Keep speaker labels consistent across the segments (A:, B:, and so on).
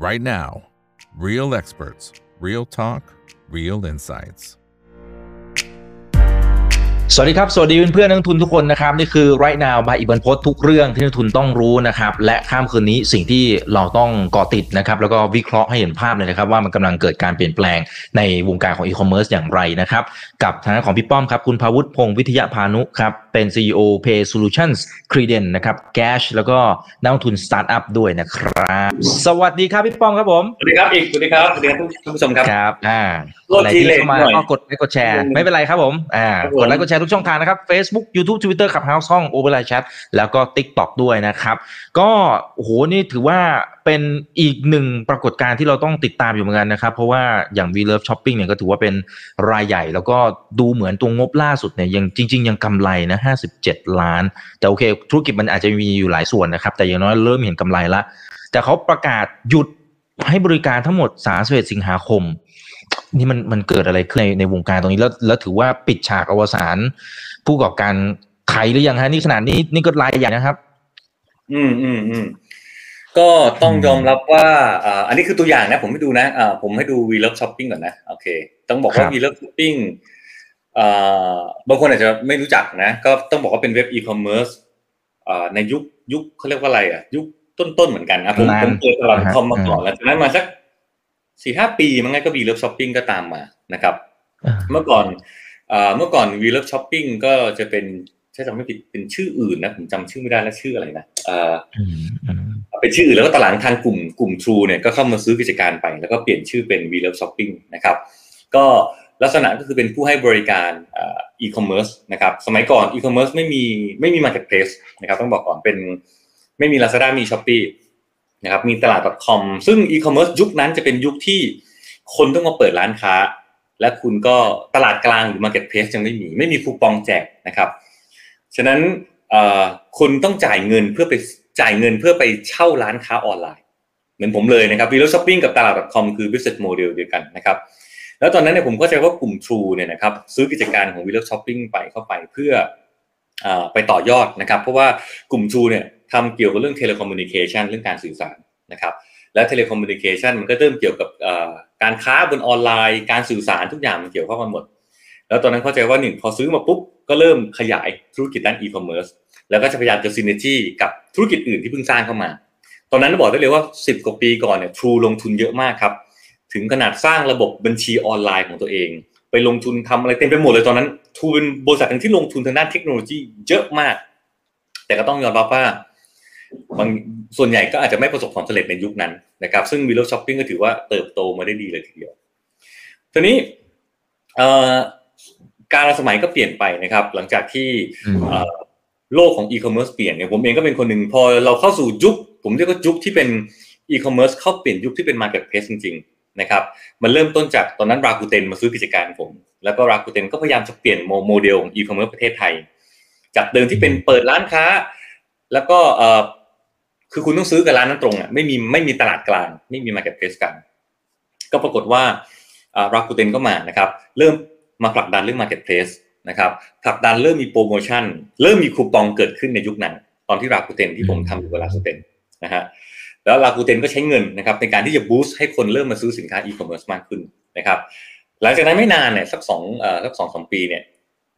A: right now. Real experts, real talk, real insights.
B: สวัสดีครับ สวัสดีเพื่อนๆนักทุนทุกคนนะครับ นี่คือ right now บายอีบันพศทุกเรื่องที่นักทุนต้องรู้นะครับ และข้ามคืนนี้สิ่งที่เราต้องเกาะติดนะครับ แล้วก็วิเคราะห์ให้เห็นภาพเลยนะครับ ว่ามันกำลังเกิดการเปลี่ยนแปลงในวงการของอีคอมเมิร์ซอย่างไรนะครับ กับทางของพี่ป้อมครับ คุณภาวุฒิพงศ์วิทยาพานุครับเป็น CEO Pay Solutions Credent นะครับ Gash แล้วก็นักลงทุนสตาร์ทอัพด้วยนะครับ สวัสดีครับพี่ป้อมครับผม
C: สวัสดีครับอีก สวัสดีครับ สวัสดีครับท่านผู้ชมครับ
B: ครับอ่า
C: โทษที
B: อะไรที่เข้ามา
C: เลทหน่อย
B: ก็กดไลค์กดแชร์ ไม่เป็นไรครับผมอ่า
C: ครับผม
B: กดไลค์กดแชร์ทุกช่องทางนะครับ Facebook YouTube Twitter ขับ House ห้อง o v e r l i Chat แล้วก็ TikTok ด้วยนะครับ ก็โอ้โหนี่ถือว่าเป็นอีกหนึ่งปรากฏการณ์ที่เราต้องติดตามอยู่เหมือนกันนะครับ เพราะว่าอย่าง V Love Shopping เนี่ยก็ถือว่าเป็นรายใหญ่ แล้วก็ดูเหมือนตัวงบล่าสุดเนี่ยยังจริง ๆ ยังกำไรนะ57 ล้าน แต่โอเค ธุรกิจมันอาจจะมีอยู่หลายส่วนนะครับ แต่อย่างน้อยเริ่มเห็นกำไรละ แต่เขาประกาศหยุดให้บริการทั้งหมด31สิงหาคม นี่มันมันเกิดอะไรขึ้นในในวงการตรงนี้แล้วแล้วถือว่าปิดฉากอวสานผู้ประกอบการไทยหรือยังฮะนี่ขนาดนี้นี่ก็รายใหญ่นะครับ
C: อืมอืมอืม ก็ต้องยอมรับว่าอ่าอันนี้คือตัวอย่างนะ ผมให้ดูนะอ่าผมให้ดู V Love Shopping ก่อนนะโอเค ต้องบอกว่า
B: ครับ
C: V Love Shopping อ่าบางคนอาจจะไม่รู้จักนะ ก็ต้องบอกว่าเป็นเว็บอีคอมเมิร์ซอ่าในยุคยุคเขาเรียกว่าอะไรอะ ยุคต้นๆเหมือนกันอะผม
B: นาน
C: ผมเปิดตลาด
B: นะฮะ
C: คอมมาก่อนแล้วจากนั้นมาสักสี่ห้าปีมันไงก็ V Love Shopping ก็ตามมานะครับ เมื่อก่อนเอ่อเมื่อก่อน V Love Shopping ก็จะเป็นถ้าจำไม่ผิดเป็นชื่ออื่นนะผมจำชื่อไม่ได้แล้วชื่ออะไรนะ เป็นชื่ออื่นแล้วก็ตลังทางกลุ่มกลุ่ม True เนี่ยก็เข้ามาซื้อกิจการไป แล้วก็เปลี่ยนชื่อเป็น V Love Shopping นะครับก็ลักษณะก็คือเป็นผู้ให้บริการอีคอมเมิร์ซนะครับสมัยก่อนอีคอมเมิร์ซไม่มีไม่มี marketplace นะครับต้องบอกก่อนเป็นไม่มี Lazada มี Shopee นะครับมีตลาด .com ซึ่งอีคอมเมิร์ซยุคนั้นจะเป็นยุคที่คนต้องมาเปิดร้านค้า และคุณก็ตลาดกลางหรือ Marketplace ยังไม่มี ไม่มีคูปองแจกนะครับ ฉะนั้นคุณต้องจ่ายเงินเพื่อไป จ่ายเงินเพื่อไปเช่าร้านค้าออนไลน์ เหมือนผมเลยนะครับ v ี o ช้อปปิ้งกับตลาด .com คือ business model เดียวกันนะครับแล้วตอนนั้นเนี่ยผมเข้าใจว่ากลุ่ม True เนี่ยนะครับซื้อกิจการของ v ี o ช้อปปิ้งไปเข้าไปเพื่ออไปต่อยอดนะครับเพราะว่ากลุ่ม True เนี่ยทำเกี่ยวกับเรื่อง telecommunication เรื่องการสื่อสารนะครับและ telecommunication มันก็เริ่มเกี่ยวกับการค้าบนออนไลน์ การสื่อสารทุกอย่างมันเกี่ยวข้องกันหมด แล้วตอนนั้นเข้าใจว่าหนึ่งพอซื้อมาปุ๊บก็เริ่มขยายธุรกิจด้านอีคอมเมิร์ซ แล้วก็จะพยายามจะ synergy กับธุรกิจอื่นที่เพิ่งสร้างเข้ามา ตอนนั้นบอกได้เลยว่า 10 กว่าปีก่อนเนี่ย True ลงทุนเยอะมากครับ ถึงขนาดสร้างระบบบัญชีออนไลน์ของตัวเอง ไปลงทุนทำอะไรเต็มไปหมดเลยตอนนั้น True เป็นบริษัทหนึ่งที่ลงทุนทางด้านเทคโนโลยีเยอะมาก แต่ก็ต้องยอมรับว่าบางส่วนใหญ่ก็อาจจะไม่ประสบความสำเร็จในยุคนั้นนะครับ ซึ่ง WeLoveShopping ก็ถือว่าเติบโตมาได้ดีเลยทีเดียว ทีนี้เอ่อการละสมัยก็เปลี่ยนไปนะครับ หลังจากที่
B: อืม
C: เอ่อ โลกของอีคอมเมิร์ซเปลี่ยนเนี่ยผมเองก็เป็นคนหนึ่งพอเราเข้าสู่ยุค ผมเรียกว่ายุคที่เป็นอีคอมเมิร์ซเข้าเปลี่ยนยุคที่เป็น marketplace จริงๆนะครับมันเริ่มต้นจากตอนนั้น Rakuten มาซื้อกิจการผม แล้วก็ Rakuten ก็พยายามจะเปลี่ยนโมโมเดลของอีคอมเมิร์ซประเทศไทย จากเดิมที่เป็นเปิดร้านค้า แล้วก็เออคือคุณต้องซื้อกับร้านนั้นตรงอะไม่มีไม่มีตลาดกลาง ไม่มี marketplace กันก็ปรากฏว่า Rakuten ก็มานะครับ เริ่มมาผลักดันเรื่อง Marketplace นะครับผลักดันเริ่มมีโปรโมชั่น เริ่มมีคูปองเกิดขึ้นในยุคนั้น ตอนที่ Rakuten ที่ผมทำอยู่กับ Rakuten นะฮะแล้ว Rakuten ก็ใช้เงินนะครับในการที่จะ boost ให้คนเริ่มมาซื้อสินค้าอีคอมเมิร์ซมากขึ้นนะครับหลังจากนั้นไม่นานเนี่ยสักสองเอ่อสักสองสามปีเนี่ย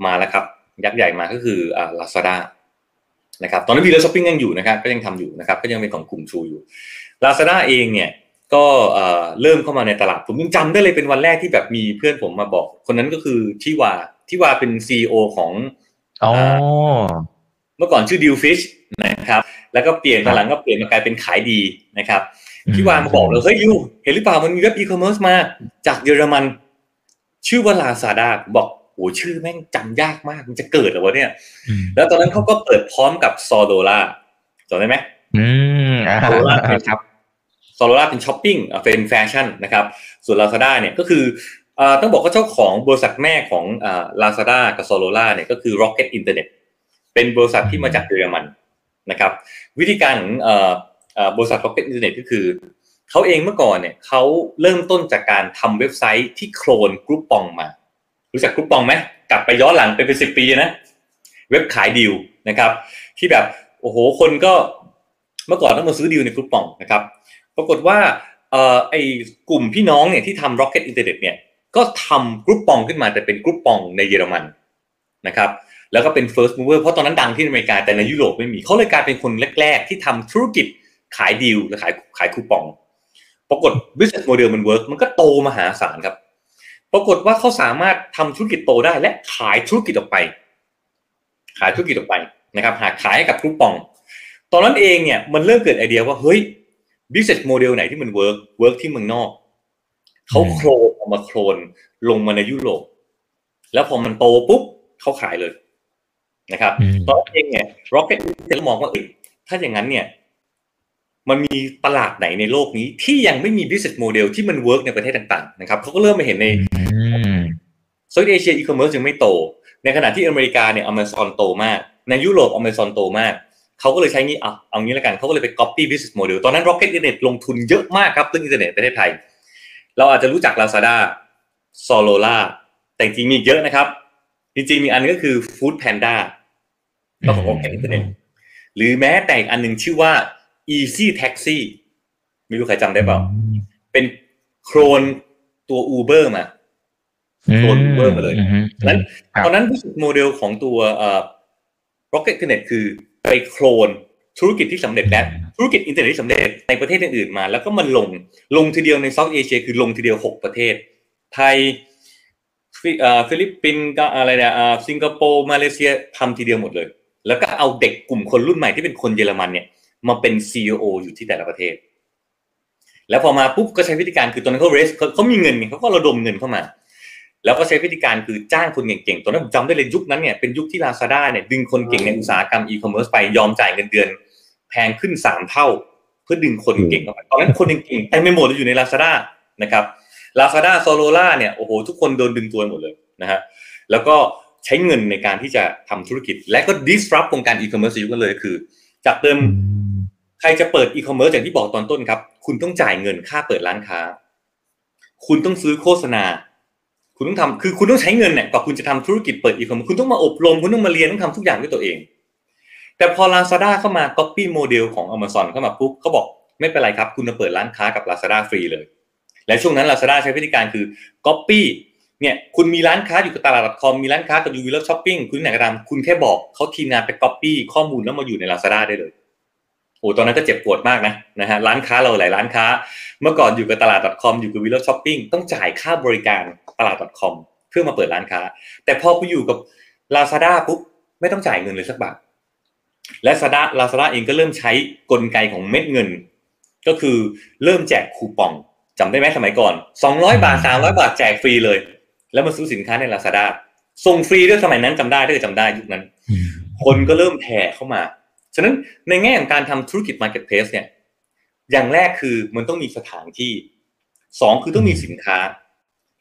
C: มาแล้วครับยักษ์ใหญ่มาก็คืออ่าลาซาด้านะครับตอนนั้น WeLoveShopping ยังอยู่นะครับก็ยังทำอยู่นะครับก็ยังเป็นของกลุ่มชูอยู่ลาซาด้าเองเนี่ยก็เอ่อเริ่มเข้ามาในตลาดผมยังจำได้เลยเป็นวันแรกที่แบบมีเพื่อนผมมาบอก คนนั้นก็คือทิวา ทิวาเป็น CEO ของ
B: อ๋อ
C: เมื่อก่อนชื่อ DealFish นะครับ แล้วก็เปลี่ยนตอนหลังก็เปลี่ยนมากลายเป็น Kaidee นะครับทิวามาบอกเลยเฮ้ย you เห็นหรือเปล่ามันมีเว็บอีคอมเมิร์ซมาจากเยอรมัน ชื่อว่าลาซาด้าบอกโอ้ชื่อแม่งจำยากมากมันจะเกิดเหรอวะเนี่ย
B: อืม
C: แล้วตอนนั้นเขาก็เปิดพร้อมกับ ZALORAจำได้ไหม
B: อืมอ่า
C: ZALORA เป็น
B: ครับ
C: ซอโ o ล่าเป็นช้อปปิ้งอะเป็นแฟชั่นนะครับ ส่วน Lazada เนี่ยก็คืออ่า ต้องบอกว่าเจ้าของบริษัทแม่ของอ่า Lazada กับ s o l o l a เนี่ยก็คือ Rocket Internet เป็นบริษัทที่มาจากเยอรมันนะครับวิธีการของเอ่อเอ่อบริษัท Rocket Internet ก็คือเขาเองเมื่อก่อนเนี่ยเขาเริ่มต้นจากการทำเว็บไซต์ที่ clone Groupon มา รู้จัก Groupon ไหมกลับไปย้อนหลังเป็นเป็นสิบปีนะเว็บขายดีลนะครับ ที่แบบโอ้โหคนก็เมื่อก่อนต้องมาซื้อดีลใน Groupon นะครับ ปรากฏว่าเอ่อไอ้กลุ่มพี่น้องเนี่ยที่ทำ Rocket Internet เนี่ย ก็ทำ Groupon ขึ้นมาแต่เป็น Groupon ในเยอรมันนะครับแล้วก็เป็น first mover เพราะตอนนั้นดังที่อเมริกาแต่ในยุโรปไม่มีเขาเลยกลายเป็นคนแรก ๆ ที่ทำธุรกิจขายดีลและขายขายคูปอง ปรากฏ business model มัน work มันก็โตมหาศาลครับ ปรากฏว่าเขาสามารถทำธุรกิจโตได้และขายธุรกิจออกไป ขายธุรกิจออกไปนะครับหาขายให้กับคูปอง ตอนนั้นเองเนี่ยมันเริ่มเกิดไอเดียว่าเฮ้ย business model ไหนที่มัน work work ที่เมืองนอกเขาโครน มาโครนลงมาในยุโรป แล้วพอมันโตปุ๊บเขาขายเลยนะครับ
B: อืม
C: ตอนนั้นเองเนี่ย Rocket จะมองว่าเอ้ยถ้าอย่างนั้นเนี่ย มันมีตลาดไหนในโลกนี้ ที่ยังไม่มี business model ที่มัน work ในประเทศต่าง ๆ นะครับเขาก็เริ่มมาเห็นใน
B: อืม
C: โซนเอเชียอีคอมเมิร์ซยังไม่โต ในขณะที่อเมริกาเนี่ยอเมซอนโตมาก ในยุโรปอเมซอนโตมากเขาก็เลยใช้งี้เอาเอางี้แล้วกันเขาก็เลยไป copy business model ตอนนั้น Rocket Internet ลงทุนเยอะมากครับเรื่องอินเทอร์เน็ตประเทศไทย เราอาจจะรู้จัก Lazada s o l o l a แต่จริงๆมีอีกเยอะนะครับ จริงๆมีอันนึงก็คือ Food Panda ก็ของ Rocket Internet หรือแม้แต่อีกอันหนึ่งชื่อว่า Easy Taxi ไม่รู้ใครจำได้เปล่า เป็นโครนตัว Uber มา clone Uber มาเลย
B: อืม
C: นั้น
B: ครับ
C: ตอนนั้น business model ของตัวเอ่อ Rocket Internet คือไปโคลนธุรกิจที่สำเร็จแล้ว ธุรกิจอินเทอร์เน็ตที่สำเร็จในประเทศอื่นๆมา แล้วก็มันลงลงทีเดียวใน South Asia คือลงทีเดียวหกประเทศ ไทยฟิเอ่อฟิลิปปินส์ก็อะไรเนี่ยสิงคโปร์มาเลเซียทำทีเดียวหมดเลย แล้วก็เอาเด็กกลุ่มคนรุ่นใหม่ที่เป็นคนเยอรมันเนี่ยมาเป็น CEO อยู่ที่แต่ละประเทศ แล้วพอมาปุ๊บก็ใช้วิธีการคือตอนนั้นเขาเขาเขามีเงินเขาก็ระดมเงินเข้ามา แล้วก็ใช้วิธีการคือจ้างคนเก่งๆ ตอนนั้นผมจำได้เลยยุคนั้นเนี่ยเป็นยุคที่ Lazada เนี่ยดึงคนเก่งในอุตสาหกรรมอีคอมเมิร์ซไปยอมจ่ายเงินเดือน แพงขึ้นสามเท่า เพื่อดึงคนเก่งเข้าไปตอนนั้นคนเก่งๆเต็มไปหมดเลยอยู่ใน Lazada นะครับ Lazada s o l o l a เนี่ยโอ้โหทุกคนโดนดึงตัวหมดเลยนะฮะแล้วก็ใช้เงินในการที่จะทำธุรกิจ และก็ disrupt วงการอีคอมเมิร์ซยุคนั้นเลยคือ จากเดิมใครจะเปิดอีคอมเมิร์ซอย่างที่บอกตอนต้นครับ คุณต้องจ่ายเงินค่าเปิดร้านค้า คุณต้องซื้อโฆษณา คุณต้องทำคือคุณต้องใช้เงินเนี่ยกว่าคุณจะทำธุรกิจเปิดอีคอมเมิร์ซคุณต้องมาอบรมคุณต้องมาเรียนต้องทำทุกอย่างด้วยตัวเอง แต่พอ Lazada เข้ามา copy โมเดลของ Amazon เข้ามาปุ๊บเขาบอกไม่เป็นไรครับ คุณจะเปิดร้านค้ากับ Lazada ฟรีเลย และช่วงนั้น Lazada ใช้วิธีการคือ copy เนี่ยคุณมีร้านค้าอยู่กับตลาด .com มีร้านค้ากับ u v l o v e Shopping คุณไหนก็ตามคุณแค่บอกเขาทีมงานไป copy ข้อมูลแล้วมาอยู่ใน Lazada ได้เลยโอ้ตอนนั้นก็เจ็บปวดมากนะนะฮะร้านค้าเราหลายร้านค้า เมื่อก่อนอยู่กับตลาด .com อยู่กับ w i l l o w Shopping ต้องจ่ายค่าบริการตลาด .com เพื่อมาเปิดร้านค้า แต่พอคุณอยู่กับ Lazada ปุ๊บไม่ต้องจ่ายเงินเลยสักบาท และ Lazada Lazada เองก็เริ่มใช้กลไกของเม็ดเงิน ก็คือเริ่มแจกคูปองจำได้ไหมสมัยก่อน 200 บาท 300 บาทแจกฟรีเลย แล้วมาซื้อสินค้าใน Lazada ส่งฟรีด้วยสมัยนั้นจำได้ถ้าเกิดจำได้ยุคนั้น คนก็เริ่มแห่เข้ามา ฉะนั้นในแง่ของการทำธุรกิจ Marketplace เนี่ย อย่างแรกคือมันต้องมีสถานที่สองคือต้องมีสินค้า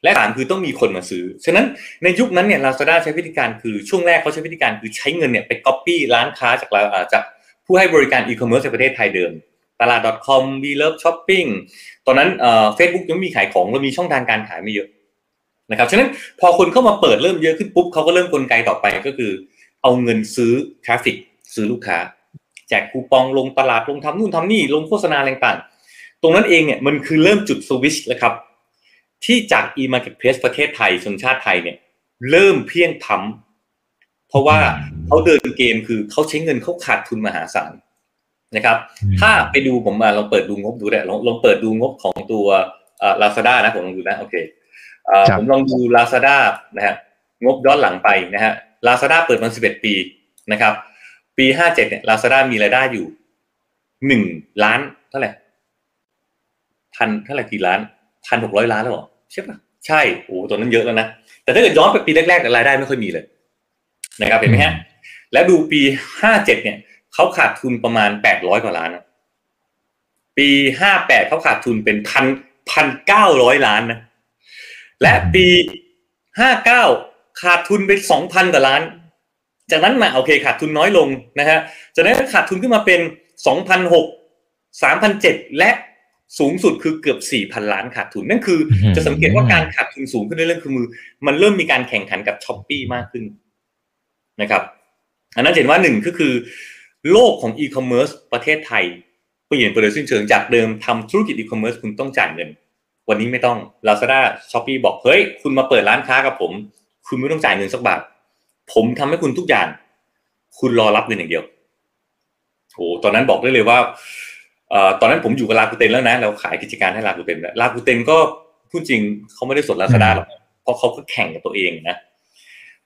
C: และสามคือต้องมีคนมาซื้อ ฉะนั้นในยุคนั้นเนี่ย Lazada ใช้วิธีการคือช่วงแรกเขาใช้วิธีการคือใช้เงินเนี่ยไป copy ร้านค้าจากเราจากผู้ให้บริการอีคอมเมิร์ซในประเทศไทยเดิมตลาด .com v love shopping ตอนนั้นเอ่อ Facebook ยังมีขายของเรามีช่องทางการขายไม่เยอะนะครับฉะนั้นพอคนเข้ามาเปิดเริ่มเยอะขึ้นปุ๊บเขาก็เริ่มกลไกต่อไปก็คือ เอาเงินซื้อ traffic ซื้อลูกค้าแจกคูปองลงตลาดลงทำนู่นทำนี่ลงโฆษณาต่างๆตรงนั้นเองเนี่ยมันคือเริ่มจุดสวิชแล้วครับ ที่จาก e-marketplace ประเทศไทยสัญชาติไทยเนี่ย เริ่มเพียงพำเพราะว่าเขาเดินเกมคือเขาใช้เงินเขาขาดทุนมหาศาลนะครับ ถ้าไปดูผมมาลองเปิดดูงบดูได้ลองลองเปิดดูงบของตัวลาซาด้านะผมลองดูนะโอเคเอ่อ
B: ครับ
C: ผมลองดูลาซาด้านะฮะงบย้อนหลังไปนะฮะลาซาด้าเปิดมา11ปีนะครับ ปี57เนี่ยลาซาด้ามีรายได้อยู่หนึ่งล้านเท่าไหร่พันเท่าไหร่กี่ล้านพันหกร้อยล้านแล้วเหรอ ใช่ปะใช่โอ้ตัวนั้นเยอะแล้วนะแต่ถ้าเกิดย้อนไปปีแรกๆเนี่ยรายได้ไม่ค่อยมีเลยนะครับเห็นไหมฮะแล้วดูปี57เนี่ยเขาขาดทุนประมาณ800กว่าล้านนะปี58เขาขาดทุนเป็นพันพันเก้าร้อยล้านนะและปี59ขาดทุนไป2,000กว่าล้าน จากนั้นมาโอเคขาดทุนน้อยลงนะฮะจากนั้นขาดทุนขึ้นมาเป็น2,006 3,007และ สูงสุดคือเกือบ 4,000 ล้านขาดทุน นั่นคือ
B: อืม
C: จะสังเกตว่าการขาดทุนสูงขึ้นเรื่อยๆคือมือ มันเริ่มมีการแข่งขันกับ Shopee มากขึ้นนะครับอันนั้นเห็นว่าหนึ่งก็คือ โลกของอีคอมเมิร์ซประเทศไทยเปลี่ยนไปโดยสิ้นเชิงจากเดิมทำธุรกิจอีคอมเมิร์ซคุณต้องจ่ายเงิน วันนี้ไม่ต้อง Lazada s h o p e e บอกเฮ้ยคุณมาเปิดร้านค้ากับผม คุณไม่ต้องจ่ายเงินสักบาทผมทำให้คุณทุกอย่าง คุณรอรับเงินอย่างเดียวโอ้ตอนนั้นบอกได้เลยว่าเอ่อ ตอนนั้นผมอยู่กับ Rakuten แล้วนะเราขายกิจการให้ Rakuten Rakuten ก็พูดจริงเขาไม่ได้สนลาซาด้าหรอกเพราะเขาก็แข่งกับตัวเองนะ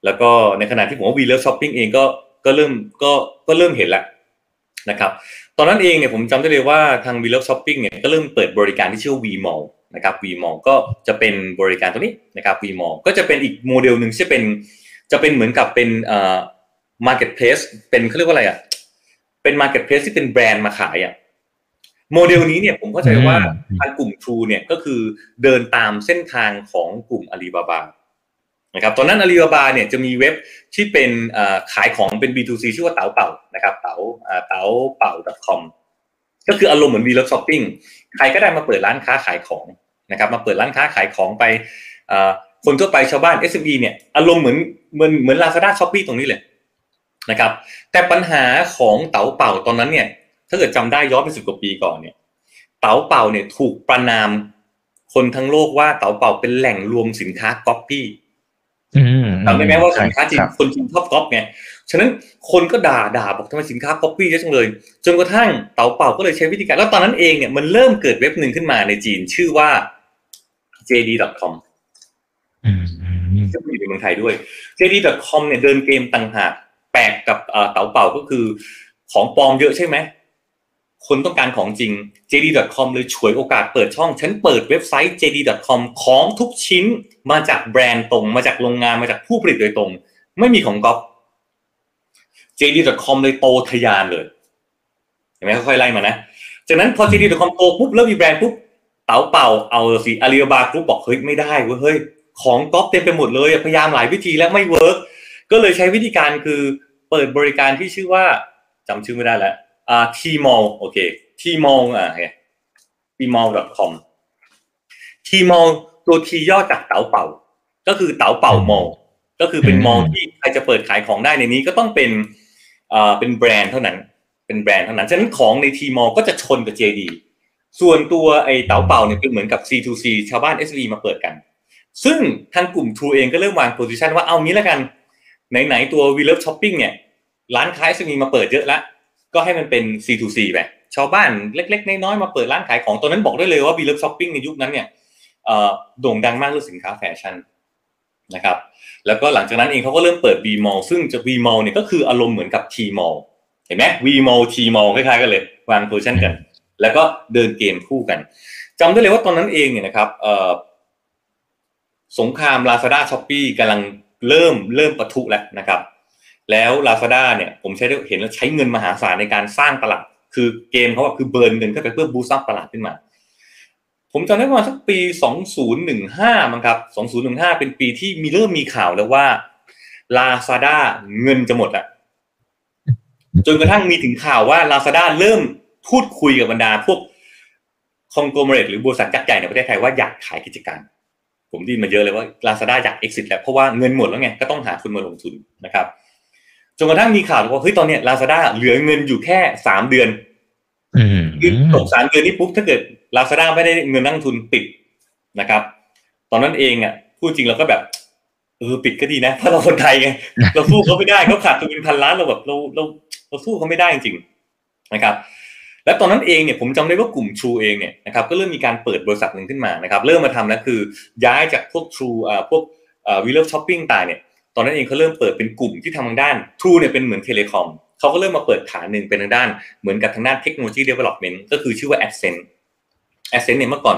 C: แล้วก็ในขณะที่ผมว่า WeLoveShopping เองก็ก็เริ่มก็ก็เริ่มเห็นแล้วนะครับตอนนั้นเองเนี่ยผมจำได้เลยว่าทาง WeLoveShopping เนี่ยก็เริ่มเปิดบริการที่ชื่อ WeMall นะครับ WeMall ก็จะเป็นบริการตัวนี้นะครับ VMall ก็จะเป็นอีกโมเดลหนึ่งที่เป็นจะเป็นเหมือนกับเป็นเอ่อ marketplace เป็นเขาเรียกว่าอะไรอะเป็น marketplace ที่เป็นแบรนด์มาขายอะ โมเดลนี้เนี่ยผมเข้าใจว่าทางกลุ่ม True เนี่ยก็คือเดินตามเส้นทางของกลุ่มอาลีบาบานะครับตอนนั้นอาลีบาบาเนี่ยจะมีเว็บที่เป็นขายของเป็น B2C ชื่อว่าเต๋าเป่านะครับเต๋าเต๋าเป่า .com ก็คืออารมณ์เหมือน WeLoveShopping ใครก็ได้มาเปิดร้านค้าขายของนะครับมาเปิดร้านค้าขายของไปคนทั่วไปชาวบ้าน SME เนี่ยอารมณ์เหมือนเหมือนเหมือน Lazada s h o p e e ตรงนี้เลยนะครับแต่ปัญหาของ Taobao ตอนนั้นเนี่ย ถ้าเกิดจำได้ย้อนไปสิบกว่าปีก่อนเนี่ย Taobao เนี่ยถูกประนามคนทั้งโลกว่า Taobao เป็นแหล่งรวมสินค้าก๊อปปี้จำได้ไหมว่าสินค้าจีนคนจีนชอบก๊อปไง ฉะนั้นคนก็ด่าด่าบอกทำไมสินค้าก๊อปปี้เยอะจังเลย จนกระทั่งเต๋าเป่าก็เลยใช้วิธีการ แล้วตอนนั้นเองเนี่ยมันเริ่มเกิดเว็บหนึ่งขึ้นมาในจีนชื่อว่า jd.com ซึ่งอยู่ในเมืองไทยด้วย jd.com เนี่ยเดินเกมต่างหากแปลกกับเต๋าเป่าก็คือของปลอมเยอะใช่ไหม คนต้องการของจริง JD.com เลยฉวยโอกาสเปิดช่อง ฉันเปิดเว็บไซต์ JD.com ของทุกชิ้นมาจากแบรนด์ตรง มาจากโรงงานมาจากผู้ผลิตโดยตรง ไม่มีของก๊อป JD.com เลยโตทะยานเลยเห็นไหมค่อยๆไล่มานะ จากนั้นพอ JD.com โตปุ๊บเริ่มมีแบรนด์ปุ๊บ Taobao เอาสิ Alibaba Group บอกเฮ้ยไม่ได้เว้ยเฮ้ยของก๊อปเต็มไปหมดเลยพยายามหลายวิธีแล้วไม่ work ก็เลยใช้วิธีการคือเปิดบริการที่ชื่อว่าจำชื่อไม่ได้แล้ว อ่า Tmall โอเค Tmall อ่า tmall.com tmall ตัว t ย่อจากเต๋าเป่า ก็คือเต๋าเป่ามอลก็คือเป็นมอลที่ใครจะเปิดขายของได้ในนี้ก็ต้องเป็นอ่าเป็นแบรนด์เท่านั้น เป็นแบรนด์เท่านั้นฉะนั้นของใน tmall ก็จะชนกับ JD ส่วนตัวไอ้เต๋าเป่าเนี่ยเป็นเหมือนกับ C2C ชาวบ้าน SE มาเปิดกัน ซึ่งทางกลุ่ม True เองก็เริ่มวางโพซิชันว่าเอางี้แล้วกัน ไหนๆตัว We Love Shopping เนี่ย ร้านค้า SME มาเปิดเยอะแล้ว ก็ให้มันเป็น C2C ไปชาวบ้านเล็ก ๆ น้อยๆมาเปิดร้านขายของตอนนั้นบอกได้เลยว่า b ีเลิฟช้อปปิ้งในยุคนั้นเนี่ยโด่งดังมากเรื่องสินค้าแฟชั่นนะครับแล้วก็หลังจากนั้นเองเขาก็เริ่มเปิด WeMall ซึ่งจะ WeMall เนี่ยก็คืออารมณ์เหมือนกับ Tmall เห็นไหม WeMall Tmall คล้ายๆกันเลยวาง position กัน แล้วก็เดินเกมคู่กันจำได้เลยว่าตอนนั้นเองเนี่ยนะครับสงคราม Lazada s h o p e e กำลังเริ่มเริ่มปะทุแล้วนะครับ แล้ว Lazada เนี่ยผมใช้เห็นแล้วใช้เงินมหาศาลในการสร้างตลาด คือเกมเขาอะคือเบิร์นเงินเข้าไปเพื่อบูสต์ัพตลาดขึ้นมา ผมจำได้ประมาณสักปี 2015 มั้งครับ 2015 เป็นปีที่มีเริ่มมีข่าวแล้วว่า Lazada เงินจะหมดอะจนกระทั่งมีถึงข่าวว่า Lazada เริ่มพูดคุยกับบรรดาพวกคองโกลเมเรตหรือบริษัทยักษ์ใหญ่ในประเทศไทยว่าอยากขายกิจการ ผมดีมาเยอะเลยว่า Lazada อยาก exit แล้วเพราะว่าเงินหมดแล้วไงก็ต้องหาคนมาลงทุนนะครับ จนกระทั่งมีข่าวว่าเฮ้ยตอนเนี้ยลาซาด้าเหลือเงินอยู่แค่สามเดือนคือตกสามเดือนนี้ปุ๊บถ้าเกิดลาซาด้าไม่ได้เงินนั่งทุนปิดนะครับ ตอนนั้นเองอะพูดจริงเราก็แบบเออปิดก็ดีนะเพราะเราคนไทยไงเราสู้เขาไม่ได้เขาขาดทุนเป็นพันล้านเราแบบเราเราเราสู้เขาไม่ได้จริงๆนะครับ และตอนนั้นเองเนี่ยผมจำได้ว่ากลุ่ม True เองเนี่ยนะครับก็เริ่มมีการเปิดบริษัทหนึ่งขึ้นมานะครับ เริ่มมาทำแล้วคือย้ายจากพวก True อ่าพวกอ่า WeLoveShopping ต่างเนี่ย ตอนนั้นเองเขาเริ่มเปิดเป็นกลุ่มที่ทำทางด้าน True เนี่ยเป็นเหมือน telecom เขาก็เริ่มมาเปิดขาหนึ่งเป็นทางด้าน เหมือนกับทางด้านเทคโนโลยี development ก็คือชื่อว่า Ascend Ascend เนี่ยเมื่อก่อน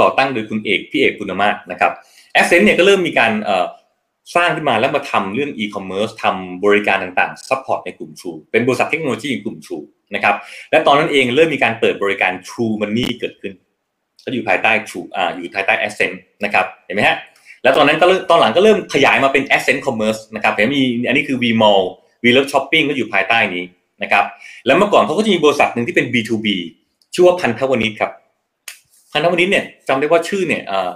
C: ก่อตั้งโดยคุณเอกพี่เอกคุณมาศนะครับ Accent เนี่ยก็เริ่มมีการสร้างขึ้นมาแล้วมาทำเรื่อง e-commerce ทำบริการต่างๆ support ในกลุ่ม True เป็นบริษัทเทคโนโลยีในกลุ่ม True นะครับและตอนนั้นเองเริ่มมีการเปิดบริการ True Money เกิดขึ้นก็อยู่ภายใต้ True อ่าอยู่ภายใต้ Accent นะครับเห็นไหมฮะ แล้วตอนนั้นก็ตอนหลังก็เริ่มขยายมาเป็น Ascent Commerce นะครับแต่มีอันนี้คือ Vmall V Love Shopping ก็อยู่ภายใต้นี้นะครับ แล้วเมื่อก่อนเขาก็จะมีบริษัทหนึ่งที่เป็น B2B ชื่อว่าพันธวณิชครับ พันธวณิชเนี่ยจำได้ว่าชื่อเนี่ยเอ่อ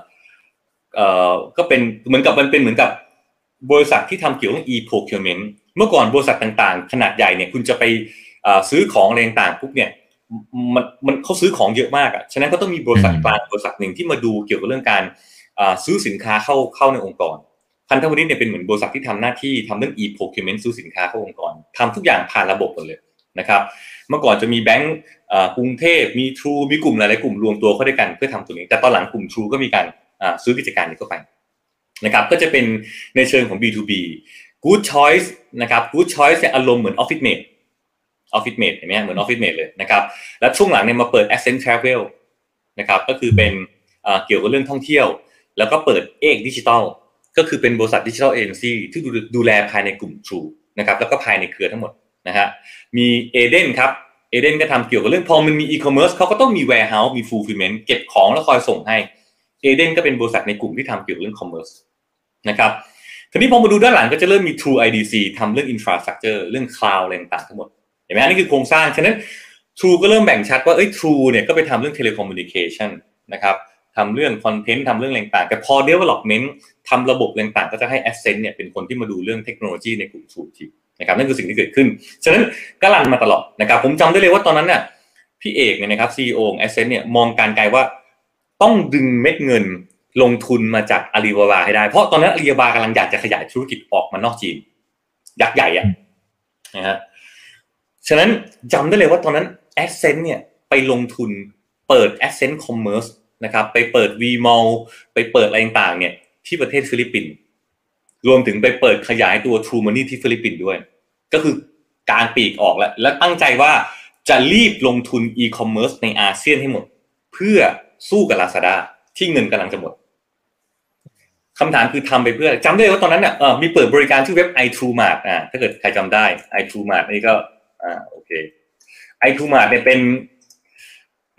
C: เอ่อก็เป็นเหมือนกับมันเป็นเหมือนกับบริษัทที่ทำเกี่ยวกับ e-procurement เมื่อก่อนบริษัทต่างๆ ขนาดใหญ่เนี่ยคุณจะไปซื้อของอะไรต่างๆปุ๊บเนี่ยมันมันเขาซื้อของเยอะมากอะฉะนั้นก็ต้องมีบริษัทกลางบริษัทหนึ่งที่มาดูเกี่ยวกับเรื่องการ ซื้อสินค้าเข้าเข้าในองค์กรพันธมิตรเนี่ยเป็นเหมือนบริษัทที่ทำหน้าที่ทำเรื่อง e-procurement ซื้อสินค้าเข้าองค์กรทำทุกอย่างผ่านระบบหมดเลยนะครับเมื่อก่อนจะมีแบงก์กรุงเทพมีทรูมีกลุ่มหลาย ๆ กลุ่มรวมตัวเข้าด้วยกันเพื่อทำตัวนี้ แต่ตอนหลังกลุ่มทรูก็มีการซื้อกิจการนี้เข้าไปนะครับก็จะเป็นในเชิงของ B2B GoodChoiz นะครับ GoodChoiz อารมณ์เหมือน OfficeMate OfficeMate เห็นไหมเหมือน OfficeMate เลยนะครับแล้วช่วงหลังเนี่ยมาเปิด Ascend Travel นะครับก็คือเป็นเกี่ยวกับเรื่องท่องเที่ยว แล้วก็เปิด Egg Digital ก็คือเป็นบริษัท digital agency ที่ดูแลภายในกลุ่ม True นะครับแล้วก็ภายในเครือทั้งหมดนะฮะมี Aden ครับ Aden ก็ทำเกี่ยวกับเรื่องพอมันมีอีคอมเมิร์ซเขาก็ต้องมี warehouse มี fulfillment เก็บของแล้วคอยส่งให้ Aden ก็เป็นบริษัทในกลุ่มที่ทำเกี่ยวกับเรื่อง commerceนะครับทีนี้พอมาดูด้านหลังก็จะเริ่มมี True IDC ทำเรื่อง Infrastructure เรื่อง Cloud อะไรต่างๆทั้งหมดเห็นไหมอันี่คือโครงสร้าง ฉะนั้น True ก็เริ่มแบ่งชัดว่าเอ้ย True เนี่ยก็ไปทำเรื่อง Telecommunication นะครับ ทำเรื่องคอนเทนต์ทำเรื่องอะไรต่างแต่พอ development ทำระบบต่างก็จะให้ Ascent เนี่ยเป็นคนที่มาดูเรื่องเทคโนโลยีในกลุ่ม True ทีนะครับนั่นคือสิ่งที่เกิดขึ้น ฉะนั้นก็รันมาตลอดนะครับ ผมจำได้เลยว่าตอนนั้นเนี่ยพี่เอกเนี่ยนะครับซีอีโอของแอสเซนเนี่ยมองการไกลว่าต้องดึงเม็ดเงินลงทุนมาจากอาลีบาบาให้ได้ เพราะตอนนั้นอาลีบาบากำลังอยากจะขยายธุรกิจออกมานอกจีน ยักษ์ใหญ่อะนะฮะฉะนั้นจำได้เลยว่าตอนนั้น Ascend เนี่ยไปลงทุนเปิด Ascend Commerce นะครับ ไปเปิด v m a l ไปเปิดอะไรต่างเนี่ย ที่ประเทศฟิลิปปินส์รวมถึงไปเปิดขยายตัว True Money ที่ฟิลิปปินส์ด้วย ก็คือการปีกออกแล้ว และตั้งใจว่าจะรีบลงทุนอีคอมเมิร์ซในอาเซียนให้หมด เพื่อสู้กับ Lazada ที่เงินกำลังจะหมดคำถามคือทำไปเพื่อจำได้ว่าตอนนั้นเนี่ยมีเปิดบริการชื่อเว็บ iTrueMart อ่าถ้าเกิดใครจำได้ iTrueMart นี่ก็อ่าโอเค iTrueMart เนี่ยเป็น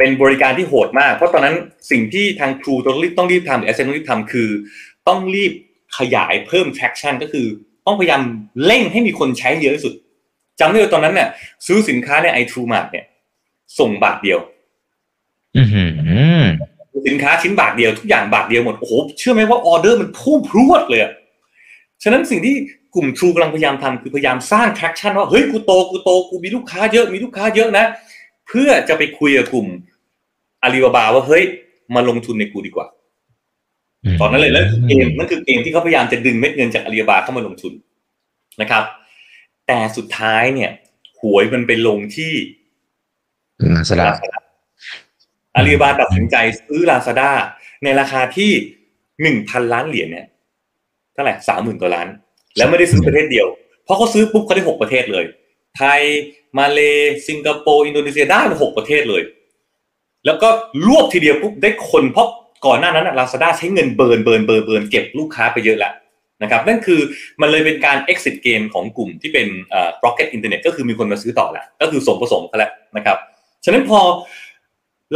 C: เป็นบริการที่โหดมาก เพราะตอนนั้นสิ่งที่ทาง True ต้องรีบต้องรีบทำหรือ Ascent ต้องรีบทำคือ ต้องรีบขยายเพิ่ม traction ก็คือ ต้องพยายามเร่งให้มีคนใช้เยอะที่สุดจำได้ว่าตอนนั้นเนี่ยซื้อสินค้าใน iTrueMart เนี่ย ส่งบาทเดียวสินค้าชิ้นบาทเดียวทุกอย่างบาทเดียวหมดโอ้โหเชื่อไหมว่าออเดอร์มันพุ่งพรวดเลยฉะนั้นสิ่งที่กลุ่ม True กำลังพยายามทำคือพยายามสร้าง traction ว่าเฮ้ยกูโตกูโตกูมีลูกค้าเยอะมีลูกค้าเยอะนะ เพื่อจะไปคุยกับกลุ่ม อาลีบาบาว่าเฮ้ยมาลงทุนในกูดีกว่า ตอนนั้นเลยแล้วเกมนั่นคือเกมที่เขาพยายามจะดึงเม็ดเงินจากอาลีบาบาเข้ามาลงทุนนะครับ แต่สุดท้ายเนี่ย หวยมันไปลงที่
B: ลาซาด้า
C: อาลีบาตัดสินใจซื้อลาซาด้าในราคาที่หนึ่งพันล้านเหรียญเนี่ยเท่าไหร่สามหมื่นกว่าล้าน แล้วไม่ได้ซื้อประเทศเดียว เพราะเขาซื้อปุ๊บเขาได้หกประเทศเลย ไทย มาเล สิงคโปร์ อินโดนีเซียได้หกประเทศเลย แล้วก็รวบทีเดียวปุ๊บได้คนเพราะก่อนหน้านั้นลาซาด้าใช้เงิน burn burn burn burn เก็บลูกค้าไปเยอะแหละนะครับนั่นคือมันเลยเป็นการ exit game ของกลุ่มที่เป็นเอ่อ Rocket Internet ก็คือมีคนมาซื้อต่อแล้วก็คือสมผสมกันแล้วนะครับฉะนั้นพอ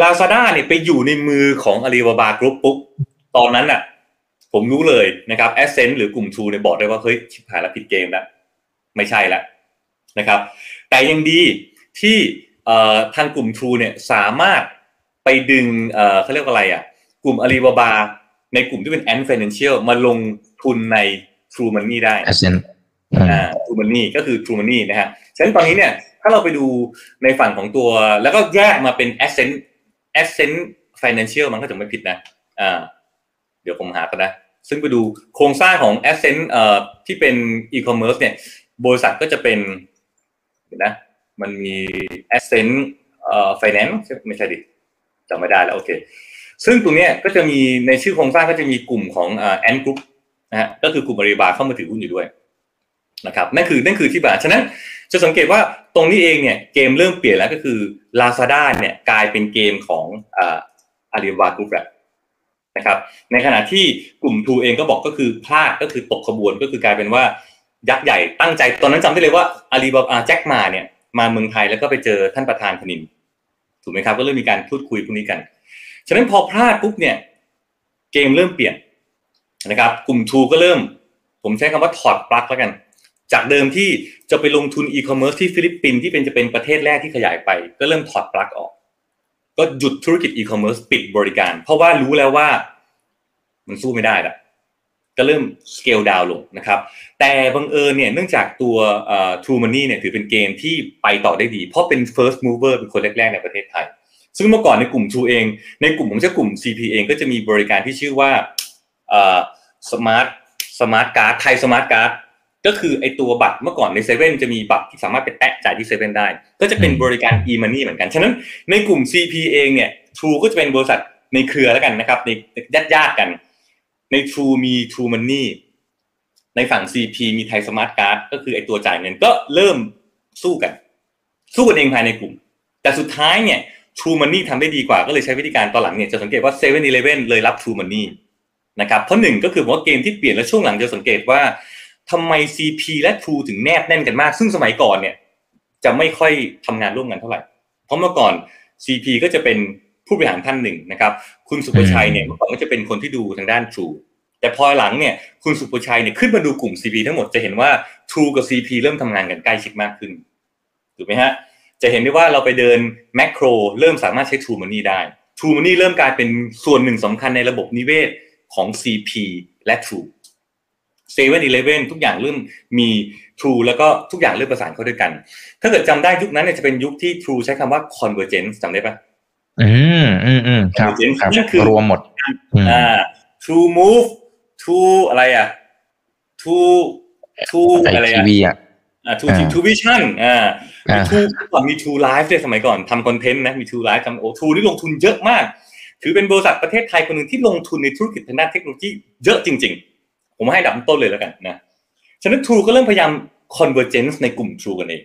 C: Lazada เนี่ยไปอยู่ในมือของ Alibaba Group ปุ๊บตอนนั้นน่ะผมรู้เลยนะครับ Ascend หรือกลุ่ม True เนี่ยบอกได้ว่าเฮ้ยชิบหายแล้วผิดเกมแล้วไม่ใช่แล้วนะครับ แต่ยังดีที่ทางกลุ่ม True เนี่ยสามารถ ไปดึงเขาเรียกว่าอะไรอะ กลุ่ม Alibaba ในกลุ่มที่เป็น Ant Financial มาลงทุนใน True Money ได้
B: Ascent
C: อ่า True Money ก็คือ True Money นะฮะฉะนั้นตอนนี้เนี่ย ถ้าเราไปดูในฝั่งของตัว แล้วก็แยกมาเป็น Ascent Ascent Financial มันก็จะไม่ผิดนะอ่าเดี๋ยวผมหากันนะ ซึ่งไปดูโครงสร้างของ Ascent เอ่อที่เป็น e-commerce เนี่ย บริษัทก็จะเป็นเห็นนะ มันมี Ascent เอ่อ Finance ไม่ใช่ดิ จำไม่ได้แล้วโอเค ซึ่งตรงนี้ก็จะมีในชื่อโครงสร้างก็จะมีกลุ่มของแอนกรุ๊ปนะฮะก็คือกลุ่มบริบาเข้ามาถือหุ้นอยู่ด้วยนะครับนั่นคือนั่นคือที่บาฉะนั้นจะสังเกตว่าตรงนี้เองเนี่ยเกมเริ่มเปลี่ยนแล้วก็คือ Lazada เนี่ยกลายเป็นเกมของAlibaba Group แล้วนะครับในขณะที่กลุ่ม True เองก็บอกก็คือพลาดก็คือตกขบวนก็คือกลายเป็นว่ายักษ์ใหญ่ตั้งใจตอนนั้นจำได้เลยว่าอาลีบาแจ็คมาเนี่ยมาเมืองไทยแล้วก็ไปเจอท่านประธานธนินท์ ถูกไหมครับก็เริ่มมีการพูดคุยพวกนี้กัน ฉะนั้นพอพลาดปุ๊บเนี่ยเกมเริ่มเปลี่ยนนะครับ กลุ่ม True ก็เริ่ม ผมใช้คำว่าถอดปลั๊กแล้วกัน จากเดิมที่จะไปลงทุนอีคอมเมิร์ซที่ฟิลิปปินส์ที่เป็นจะเป็นประเทศแรกที่ขยายไป ก็เริ่มถอดปลั๊กออก ก็หยุดธุรกิจอีคอมเมิร์ซปิดบริการ เพราะว่ารู้แล้วว่า มันสู้ไม่ได้ละ ก็เริ่ม scale down ลงนะครับ แต่บังเอิญเนี่ยเนื่องจากตัว True Money เนี่ยถือเป็นเกมที่ไปต่อได้ดี เพราะเป็น first mover เป็นคนแรก ๆ ในประเทศไทย ซึ่งเมื่อก่อนในกลุ่ม True เอง ในกลุ่มของเจ้ากลุ่ม CP เองก็จะมีบริการที่ชื่อว่า smart smart card Thai Smart Card ก็คือไอตัวบัตรเมื่อก่อนในเซเว่นจะมีบัตรที่สามารถไปแตะจ่ายที่เซเว่นได้ ก็จะเป็นบริการ e-money เหมือนกัน ฉะนั้นในกลุ่ม CP เองเนี่ย True ก็จะเป็นบริษัทในเครือแล้วกันนะครับในญาติญาติกัน ใน True มี True Money ในฝั่ง CP มีไทยสมาร์ทการ์ดก็คือไอตัวจ่ายเงินก็เริ่มสู้กัน สู้กันเองภายในกลุ่ม แต่สุดท้ายเนี่ย True Money ทำได้ดีกว่าก็เลยใช้วิธีการตอนหลังเนี่ยจะสังเกตว่า7 e เ e ่ e อเลยรับ True Money นะครับเพราะหนึ่งก็คือว่าเกมที่เปลี่ยนแล้วช่วงหลังจะสังเกตว่าทำไม CP และ True ถึงแนบแน่นกันมาก ซึ่งสมัยก่อนเนี่ยจะไม่ค่อยทำงานร่วมกันเท่าไหร่ เพราะเมื่อก่อน CP ก็จะเป็น ผู้บริหารท่านหนึ่งนะครับ คุณสุภชัยเนี่ยเมื่อก่อนก็จะเป็นคนที่ดูทางด้าน True แต่พอหลังเนี่ยคุณสุภชัยเนี่ยขึ้นมาดูกลุ่ม CP ทั้งหมดจะเห็นว่า True กับ CP เริ่มทำงานกันใกล้ชิดมากขึ้นถูกไหมฮะจะเห็นได้ว่าเราไปเดินแมคโครเริ่มสามารถใช้ True Money ได้ True Money เริ่มกลายเป็นส่วนหนึ่งสำคัญในระบบนิเวศของ CP และ True เซเว่นอีเลฟเว่นทุกอย่างเริ่มมี True แล้วก็ทุกอย่างเริ่มประสานเข้าด้วยกัน ถ้าเกิดจำได้ยุคนั้นเนี่ยจะเป็นยุคที่ True ใช้คำว่า convergence จำได้ปะ
B: อืมอืมอืมครับ
C: Convergence
B: ครับ
C: นั่นคือ
B: รวมหมด
C: อ่า True Move True อะไรอะ True True
B: ไอ
C: อะไร
B: ที
C: อะ
B: วีอะ
C: อ่า True
B: อ่า
C: True Vision อ่า
B: อ่า
C: ทูก่อนมี True Life ด้วยสมัยก่อนทำคอนเทนต์นะมี True Life ทำโอ้ True นี่ลงทุนเยอะมาก ถือเป็นบริษัทประเทศไทยคนหนึ่งที่ลงทุนในธุรกิจทางด้านเทคโนโลยีเยอะจริง ๆ ผมให้อันดับต้นเลยแล้วกันนะ ฉะนั้น True ก็เริ่มพยายาม convergence ในกลุ่ม True กันเอง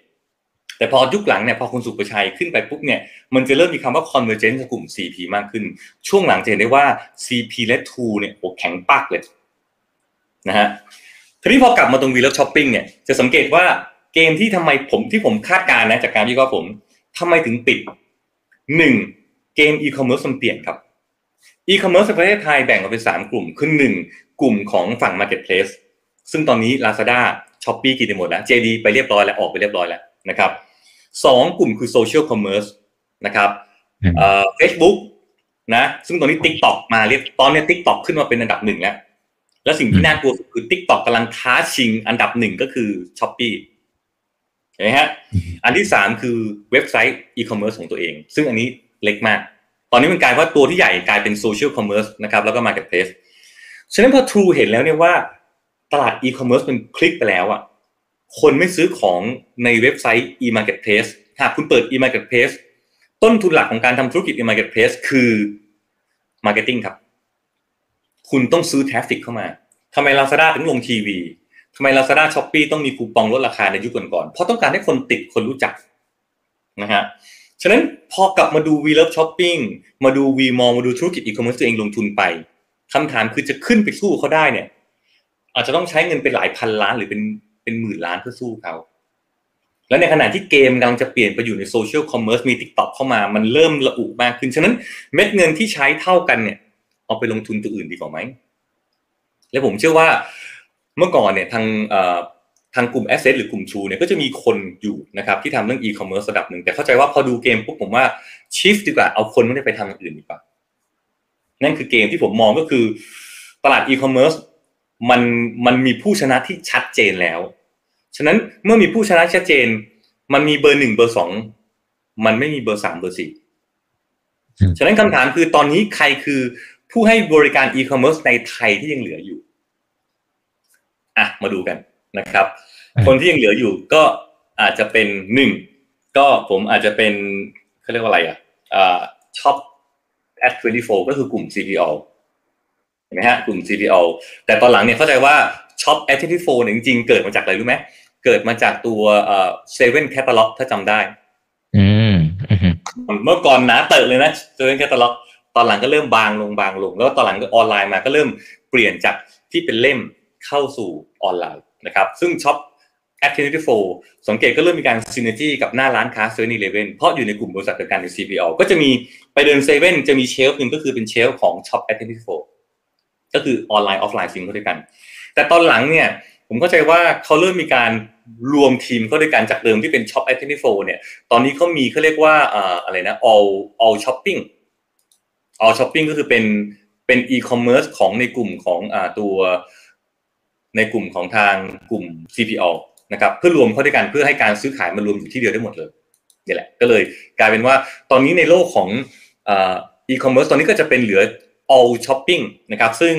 C: แต่พอยุคหลังเนี่ยพอคุณสุประชัยขึ้นไปปุ๊บเนี่ยมันจะเริ่มมีคำว่า convergence กลุ่ม CP มากขึ้น ช่วงหลังจะเห็นได้ว่า CP และ True เนี่ยโอ้แข็งปักเลยนะฮะทีนี้พอกลับมาตรง WeLoveShopping เนี่ยจะสังเกตว่าเกมที่ทำไมผมที่ผมคาดการณ์นะจากการวิเคราะห์ผมทำไมถึงปิดหนึ่งเกมอีคอมเมิร์ซมันเปลี่ยนครับอีคอมเมิร์ซในประเทศไทยแบ่งออกเป็นสามกลุ่มคือหนึ่งกลุ่มของฝั่ง Marketplace ซึ่งตอนนี้ Lazada s h o p e e กินไปหมดแล้ว JD ไปเรียบร้อยแล้วออกไปเรียบร้อยแล้วนะครับ สองกลุ่มคือ Social Commerce นะครับเอ่อ Facebook นะซึ่งตอนนี้ TikTok มาเรียบตอนนี้ TikTok ขึ้นมาเป็นอันดับหนึ่งแล้ว แล้วสิ่งที่น่ากลัวสุดคือ TikTok กำลังท้าชิงอันดับหนึ่งก็คือ s h o p e e เห็นไหมฮะอันที่สามคือเว็บไซต์อีคอมเมิร์ซของตัวเอง ซึ่งอันนี้เล็กมาก ตอนนี้มันกลายว่าตัวที่ใหญ่กลายเป็นโซเชียลคอมเมิร์ซนะครับแล้วก็ marketplace ฉะนั้นพอ True เห็นแล้วเนี่ยว่าตลาดอีคอมเมิร์ซมันพลิกไปแล้วอะ คนไม่ซื้อของในเว็บไซต์ e-marketplace หากคุณเปิด e-marketplace ต้นทุนหลักของการทำธุรกิจ e-marketplace คือ marketing ครับ คุณต้องซื้อ traffic เข้ามาทำไม Lazada ถึงลงทีวีทำไม Lazada s h o p e e ต้องมีคูปองลดราคาในยุคก่อนๆเพราะต้องการให้คนติดคนรู้จักนะฮะฉะนั้นพอกลับมาดู WeLoveShopping มาดู WeMall มาดูธุรกิจอีคอมเมิร์ซตัวเองลงทุนไปคำถามคือจะขึ้นไปสู้เขาได้เนี่ย อาจจะต้องใช้เงินเป็นหลายพันล้านหรือเป็น เป็นหมื่นล้านเพื่อสู้เขา แล้วในขณะที่เกมกำลังจะเปลี่ยนไปอยู่ในโซเชียลคอมเมิร์ซมี TikTok เข้ามา มันเริ่มระอุมากขึ้น ฉะนั้นเม็ดเงินที่ใช้เท่ากันเนี่ย เอาไปลงทุนตัวอื่นดีกว่าไหม และผมเชื่อว่าเมื่อก่อนเนี่ยทางทางกลุ่ม Asset หรือกลุ่ม True เนี่ยก็จะมีคนอยู่นะครับที่ทำเรื่อง e-commerce ระดับหนึ่ง แต่เข้าใจว่าพอดูเกมปุ๊บผมว่า shift ดีกว่าเอาคนไม่ได้ไปทำอย่างอื่นดีกว่า นั่นคือเกมที่ผมมองก็คือ ตลาด e-commerce มันมันมีผู้ชนะที่ชัดเจนแล้ว ฉะนั้นเมื่อมีผู้ชนะชัดเจน มันมีเบอร์หนึ่งเบอร์สองมันไม่มีเบอร์สามเบอร์สี่ฉะนั้นคำถามคือตอนนี้ใครคือผู้ให้บริการ e-commerce ในไทยที่ยังเหลืออยู่อะมาดูกันนะครับ คนที่ยังเหลืออยู่ก็อาจจะเป็นหนึ่งก็ผมอาจจะเป็นเขาเรียกว่าอะไรอะช็อป at 24ก็คือกลุ่ม CPO เห็นไหมฮะกลุ่ม CPO แต่ตอนหลังเนี่ยเข้าใจว่าShop at 24เนี่ยจริงๆเกิดมาจากอะไรรู้ไหม เกิดมาจากตัวเซเว่นแคตตาล็อกถ้าจำได้
B: อืม
C: เมื่อก่อนหนาเติบเลยนะเซเว่นแคตตาล็อกตอนหลังก็เริ่มบางลงบางลง แล้วตอนหลังก็ออนไลน์มาก็เริ่มเปลี่ยนจากที่เป็นเล่มเข้าสู่ออนไลน์นะครับ ซึ่งช็อป at 24สังเกตก็เริ่มมีการ synergy กับหน้าร้านค้าเซเว่นอีเลฟเว่นเพราะอยู่ในกลุ่มบริษัทเดียวกันใน CPO ก็จะมีไปเดินเซเว่นจะมี shelf หนึ่งก็คือเป็น shelf ของช็อป at 24ก็คือออนไลน์ออฟไลน์ sync เข้าด้วยกัน แต่ตอนหลังเนี่ย ผมเข้าใจว่าเขาเริ่มมีการรวมทีมเข้าด้วยกันจากเดิมที่เป็นช็อป at 24เนี่ย ตอนนี้เขามีเขาเรียกว่าอะไรนะ all all shopping all shopping ก็คือเป็นเป็น e-commerce ของในกลุ่มของอตัวในกลุ่มของทางกลุ่ม CPO นะครับเพื่อรวมเข้าด้วยกันเพื่อให้การซื้อขายมันรวมอยู่ที่เดียวได้หมดเลยนี่แหละ ก็เลยกลายเป็นว่าตอนนี้ในโลกของอีคอมเมิร์ซตอนนี้ก็จะเป็นเหลือ all shopping นะครับ ซึ่ง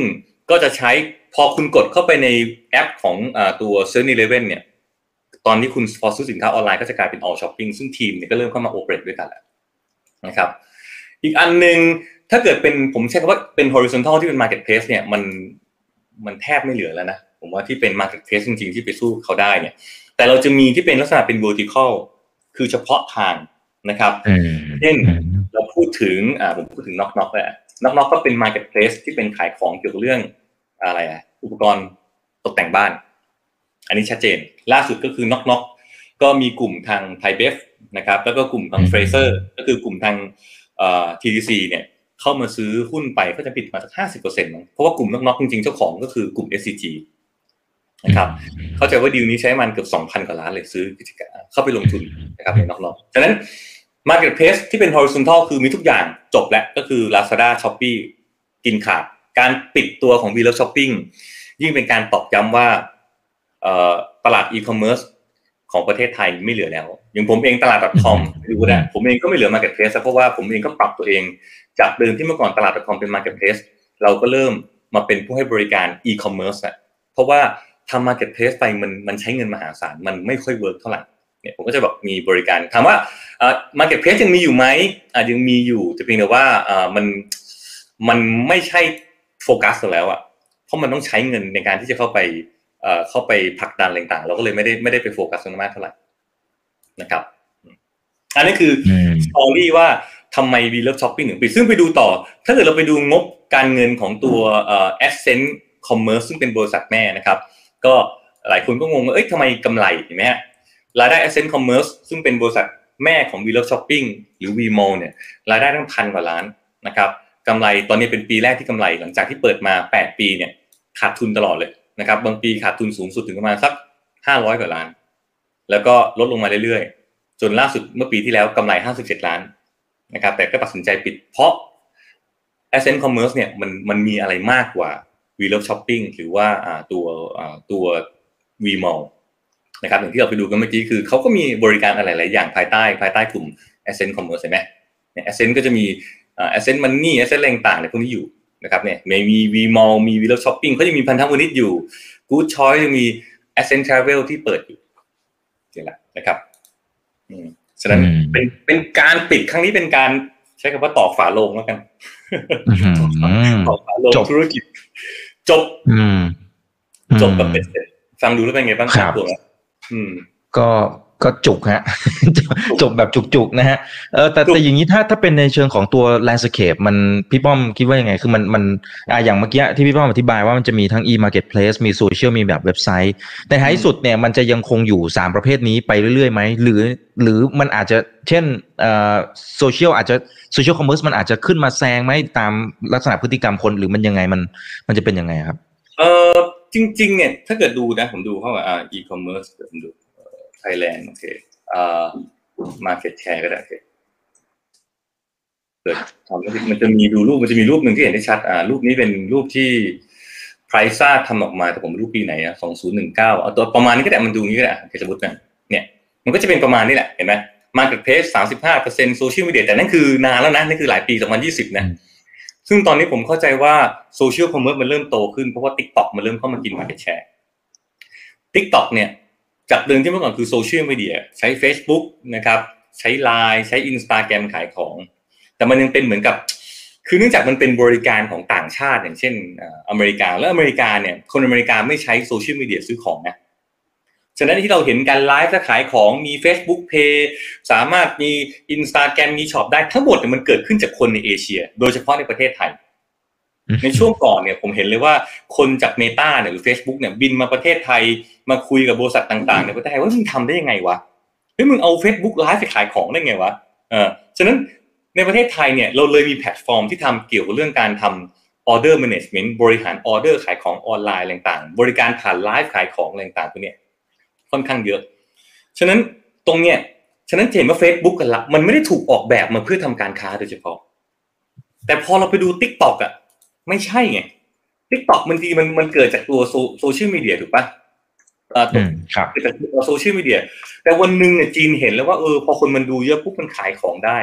C: ก็จะใช้พอคุณกดเข้าไปในแอปของอตัว7 e เ e ่ e เนี่ยตอนนี้คุณพอซื้อสินค้าออนไลน์ก็จะกลายเป็น all shopping ซึ่งทีมเนี่ยก็เริ่มเข้ามา operate ด้วยกันแล้วนะครับ อีกอันหนึ่งถ้าเกิดเป็นผมใช้คำว่าเป็น horizontal ที่เป็น marketplace เนี่ยมันมันแทบไม่เหลือแล้วนะ ผมว่าที่เป็น marketplace จริงๆที่ไปสู้เขาได้เนี่ย แต่เราจะมีที่เป็นลักษณะเป็น vertical คือเฉพาะทางนะครับเช่นเราพูดถึงอ่าผมพูดถึง NocNoc เลย NocNoc ก็เป็น marketplace ที่เป็นขายของเกี่ยวกับเรื่อง อะไรอะอุปกรณ์ตกแต่งบ้าน อันนี้ชัดเจน ล่าสุดก็คือ NocNoc ก็มีกลุ่มทางไทยเบฟนะครับ แล้วก็กลุ่มทาง Frasers ก็คือกลุ่มทางเอ่อ TCC เนี่ยเข้ามาซื้อหุ้นไปก็จะปิดมาสักห้าสิบเปอร์เซ็นต์เพราะว่ากลุ่ม NocNoc จริงๆเจ้าของก็คือกลุ่ม SCG นะครับเข้าใจว่าดีลนี้ใช้เงินเกือบสองพันกว่าล้านเลยซื้อกิจการเข้าไปลงทุนนะครับใน NocNoc ฉะนั้น Marketplace ที่เป็น horizontal คือมีทุกอย่างจบแล้วก็คือ Lazada Shopee กินขาด การปิดตัวของ v l o v e Shopping ยิ่งเป็นการตอกย้ำว่าตลาดอีคอมเมิร์ซของประเทศไทยไม่เหลือแล้ว อย่างผมเองตลาด .com ดูนะผมเองก็ไม่เหลือ Marketplace เพราะว่าผมเองก็ปรับตัวเอง จากเดิมที่เมื่อก่อนตลาด .com เป็น Marketplace เราก็เริ่มมาเป็นผู้ให้บริการอีคอมเมิร์ซอะเพราะว่าทำ Marketplace ไปมันมันใช้เงินมหาศาลมันไม่ค่อยเวิร์กเท่าไหร่เนี่ยผมก็จะแบบมีบริการถามว่าอ่า Marketplace ยังมีอยู่ไหมอ่ายังมีอยู่แต่เพียงแต่ว่าอ่ามันมันไม่ใช่ โฟกัสแล้วอะเพราะมันต้องใช้เงินในการที่จะเข้าไปเอ่อเข้าไปผลักดันอะไรต่างๆ เราก็เลยไม่ได้ไม่ได้ไปโฟกัสตรงนั้นมากเท่าไหร่นะครับ อันนี้คือstory ว่าทำไม WeLoveShopping ถึงปิดซึ่งไปดูต่อ ถ้าเกิดเราไปดูงบการเงินของตัวเอ่อ Ascend Commerce ซึ่งเป็นบริษัทแม่นะครับ ก็หลายคนก็งงว่าเอ้ยทำไมกำไรเห็นไหมฮะรายได้ Ascend Commerce ซึ่งเป็นบริษัทแม่ของ WeLoveShopping หรือ WeMall เนี่ยรายได้ตั้งพันกว่าล้านนะครับ กำไรตอนนี้เป็นปีแรกที่กำไรหลังจากที่เปิดมา 8 ปีเนี่ยขาดทุนตลอดเลยนะครับ บางปีขาดทุนสูงสุดถึงประมาณสัก 500 กว่าล้าน แล้วก็ลดลงมาเรื่อยๆ จนล่าสุดเมื่อปีที่แล้วกำไร 57 ล้านนะครับแต่ก็ตัดสินใจปิดเพราะ Ascent Commerce เนี่ยมันมันมีอะไรมากกว่า v l o v e Shopping หรือว่าตัวตัว Vmall นะครับอย่างที่เราไปดูกันเมื่อกี้คือเขาก็มีบริการอะไรหลายอย่างภายใต้ภายใต้กลุ่ม Ascent Commerce ใช่ไหมเนี่ย Ascent ก็จะมี อ่า Ascent Money Ascent อะไรต่างๆเนี่ยพวกนี้อยู่นะครับเนี่ยมี Vmall มี v l o v e Shopping เขาจะมีพันธมิตรอยู่ Good Choice ยังมี Ascent Travel ที่เปิดอยู่นี่แหละนะครับอืมฉะนั้นเป็นเป็นการปิดครั้งนี้เป็นการใช้คำว่าตอกฝาโลงแล้วกันตอกฝาโลงธุรกิจ จบจบแบบเป็นเสร็จฟังดูแล้วเป็นไงบ้างครับตัว
B: ก็ ก็จุกฮะจบแบบจุกๆนะฮะเออแต่แต่อย่างนี้ถ้าถ้าเป็นในเชิงของตัว landscape มันพี่ป้อมคิดว่ายังไง คือมันมันอ่าอย่างเมื่อกี้ที่พี่ป้อมอธิบายว่ามันจะมีทั้ง e marketplace มีโซเชียลมีแบบเว็บไซต์ในท้ายสุดเนี่ยมันจะยังคงอยู่สามประเภทนี้ไปเรื่อยๆไหมหรือ หรือมันอาจจะเช่นเอ่อโซเชียลอาจจะ social commerce มันอาจจะขึ้นมาแซงไหมตามลักษณะพฤติกรรมคนหรือมันยังไงมันมันจะเป็นยังไงครับ
C: เออจริง ๆ เนี่ยถ้าเกิดดูนะผมดูเข้ามาอ่า e-commerce ผมดู ไทยแลนด์โอเคอ่า market share ก็ได้โอเคเกิดทำมันจะมีดูรูปมันจะมีรูปหนึ่งที่เห็นได้ชัดอ่ารูปนี้เป็นรูปที่ Priceza ทำออกมาแต่ผมรูปปีไหนอะสองศูนย์หนึ่งเก้าเอาตัวประมาณนี้ก็ได้มันดูนี้ก็ได้สมมตินะเนี่ยมันก็จะเป็นประมาณนี้แหละเห็นไหม marketplace สามสิบห้าเปอร์เซ็นต์โซเชียลมีเดียแต่นั่นคือนานแล้วนะนั่นคือหลายปีสองพันยี่สิบนะซึ่งตอนนี้ผมเข้าใจว่า social commerce มันเริ่มโตขึ้นเพราะว่า TikTok มันเริ่มเข้ามากิน market share TikTok เนี่ย จากเดิมที่เมื่อก่อนคือโซเชียลมีเดียใช้ Facebook นะครับใช้ Line ใช้ Instagram ขายของ แต่มันยังเป็นเหมือนกับ คือเนื่องจากมันเป็นบริการของต่างชาติ อย่างเช่นอเมริกา แล้วอเมริกาเนี่ยคนอเมริกาไม่ใช้โซเชียลมีเดียซื้อของนะฉะนั้นที่เราเห็นการไลฟ์ขายของมี Facebook Pay สามารถมี Instagram มีช็อปได้ทั้งหมดเนี่ยมันเกิดขึ้นจากคนในเอเชีย โดยเฉพาะในประเทศไทย ในช่วงก่อนเนี่ยผมเห็นเลยว่าคนจาก Meta เนี่ยหรือ Facebook เนี่ยบินมาประเทศไทยมาคุยกับบริษัทต่างๆในประเทศไทยว่ามึงทำได้ยังไงวะเฮ้ยมึงเอา Facebook ไลฟ์ไปขายของได้ไงวะเออฉะนั้นในประเทศไทยเนี่ยเราเลยมีแพลตฟอร์มที่ทำเกี่ยวกับเรื่องการทำ order management บริหารออเดอร์ขายของออนไลน์ต่างๆ บริการผ่านไลฟ์ขายของต่างๆตัวเนี้ยค่อนข้างเยอะ ฉะนั้นตรงเนี้ยฉะนั้นเห็นว่า Facebook กันละมันไม่ได้ถูกออกแบบมาเพื่อทำการค้าโดยเฉพาะ แต่พอเราไปดู TikTok อะ ไม่ใช่ไง TikTok บางทีมันมันเกิดจากตัวโซเชียลมีเดียถูกปะอ่า
B: อืมครับ
C: เกิดจากตัวโซเชียลมีเดีย แต่วันหนึ่งเนี่ยจีนเห็นแล้วว่าเออพอคนมันดูเยอะปุ๊บมันขายของได้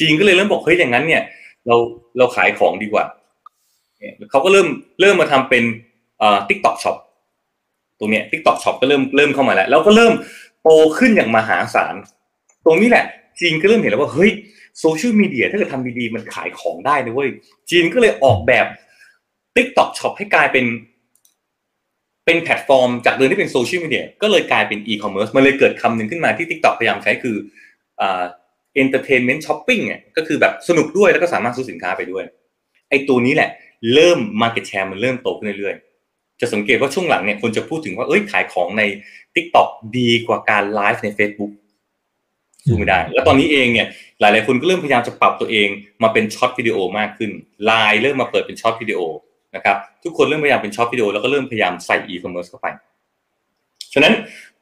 C: จีนก็เลยเริ่มบอกเฮ้ยอย่างนั้น เนี่ย เราเราขายของดีกว่าเนี่ยเขาก็เริ่มเริ่มมาทำเป็นอ่า TikTok Shop ตรงเนี้ย TikTok Shop ก็เริ่มเริ่มเข้ามาแล้วแล้วก็เริ่มโตขึ้นอย่างมหาศาลตรงนี้แหละจีนก็เริ่มเห็นแล้วว่าเฮ้ย โซเชียลมีเดียถ้าเกิดทำดีๆมันขายของได้นะเว้ยจีนก็เลยออกแบบ TikTok Shop ให้กลายเป็นเป็นแพลตฟอร์ม จากเดิมที่เป็นโซเชียลมีเดียก็เลยกลายเป็นอีคอมเมิร์ซมันเลยเกิดคำหนึ่งขึ้นมาที่ TikTok พยายามใช้คืออ่า entertainment shopping เนี่ยก็คือแบบสนุกด้วยแล้วก็สามารถซื้อสินค้าไปด้วยไอ้ตัวนี้แหละ เริ่ม market share มันเริ่มโตขึ้นเรื่อยๆ จะสังเกตว่าช่วงหลังเนี่ยคนจะพูดถึงว่าเอ้ยขายของใน TikTok ดีกว่าการไลฟ์ใน Facebook สู้ไม่ได้ แล้วตอนนี้เองเนี่ยหลายๆคนก็เริ่มพยายามจะปรับตัวเองมาเป็น short video มากขึ้นไลน์เริ่มมาเปิดเป็น short video นะครับทุกคนเริ่มพยายามเป็น short video แล้วก็เริ่มพยายามใส่อีคอมเมิร์ซเข้าไป ฉะนั้น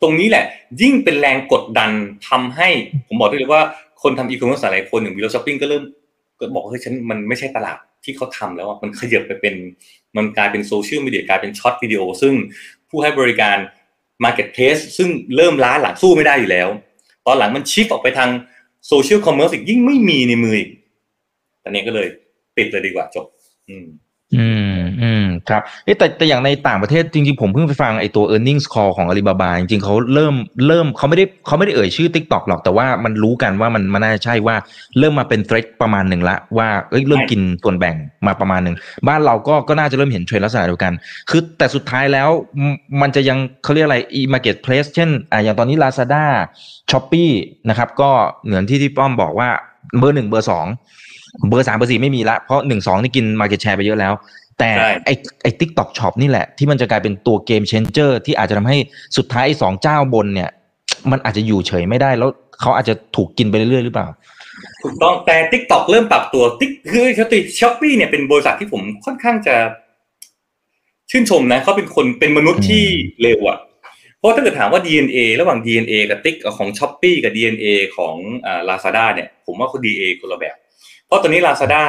C: ตรงนี้แหละยิ่งเป็นแรงกดดันทำให้ผมบอกได้เลยว่าคนทำอีคอมเมิร์ซหลายคนอย่าง WeLoveShopping ก็เริ่มก็บอกเฮ้ยฉันมันไม่ใช่ตลาดที่เขาทำแล้วมันขยับไปเป็นมันกลายเป็นโซเชียลมีเดียกลายเป็น short video ซึ่งผู้ให้บริการ Marketplace ซึ่งเริ่มล้าหลังสู้ไม่ได้อยู่แล้ว ตอนหลังมัน shift ออกไปทาง social commerce อีกยิ่งไม่มีในมืออีกตอนนี้ก็เลยปิดเลยดีกว่าจบ อืม
B: อืมอืม ครับเอ๊ะแต่แต่อย่างในต่างประเทศจริงๆ ผมเพิ่งไปฟังไอ้ตัว e a r n i n g s call ของ Alibaba จริงๆเขาเริ่มเริ่มเขาไม่ได้เขาไม่ได้เอ่ยชื่อ TikTok หรอกแต่ว่ามันรู้กันว่ามันมันน่าจะใช่ว่าเริ่มมาเป็น threat ประมาณหนึ่งละว่าเอ้ยเริ่มกินส่วนแบ่งมาประมาณหนึ่งบ้านเราก็ก็น่าจะเริ่มเห็นเทรนด์ลักษณะเดียวกัน คือแต่สุดท้ายแล้วมมันจะยังเขาเรียกอะไร e-marketplace เช่นอ่าอย่างตอนนี้ Lazada Shopee นะครับก็เหมือนที่ที่ป้อมบอกว่าเบอร์หนึ่งเบอร์สองเบอร์สามเบอร์สี่ไม่มีละเพราะหนึ่งสองนี่กิน market share ไปเยอะแล้ว แต่
C: ใช่
B: ไอ้ไอ้ TikTok Shop นี่แหละ ที่มันจะกลายเป็นตัว game changer ที่อาจจะทำให้สุดท้ายไอ้สองเจ้าบนเนี่ย มันอาจจะอยู่เฉยไม่ได้แล้วเขาอาจจะถูกกินไปเรื่อยๆหรือเปล่า
C: ถูกต้องแต่ TikTok เริ่มปรับตัวติ๊กคือ Shopee Shopee เนี่ยเป็นบริษัทที่ผมค่อนข้างจะ ชื่นชมนะเขาเป็นคนเป็นมนุษย์ที่เร็วอะเพราะถ้าเกิดถามว่า DNA ระหว่าง DNA กับติ๊กของ Shopee กับ DNA ของอ่า Lazada เนี่ย ผมว่าเขา DNA คนละแบบ เพราะตอนนี้ Lazada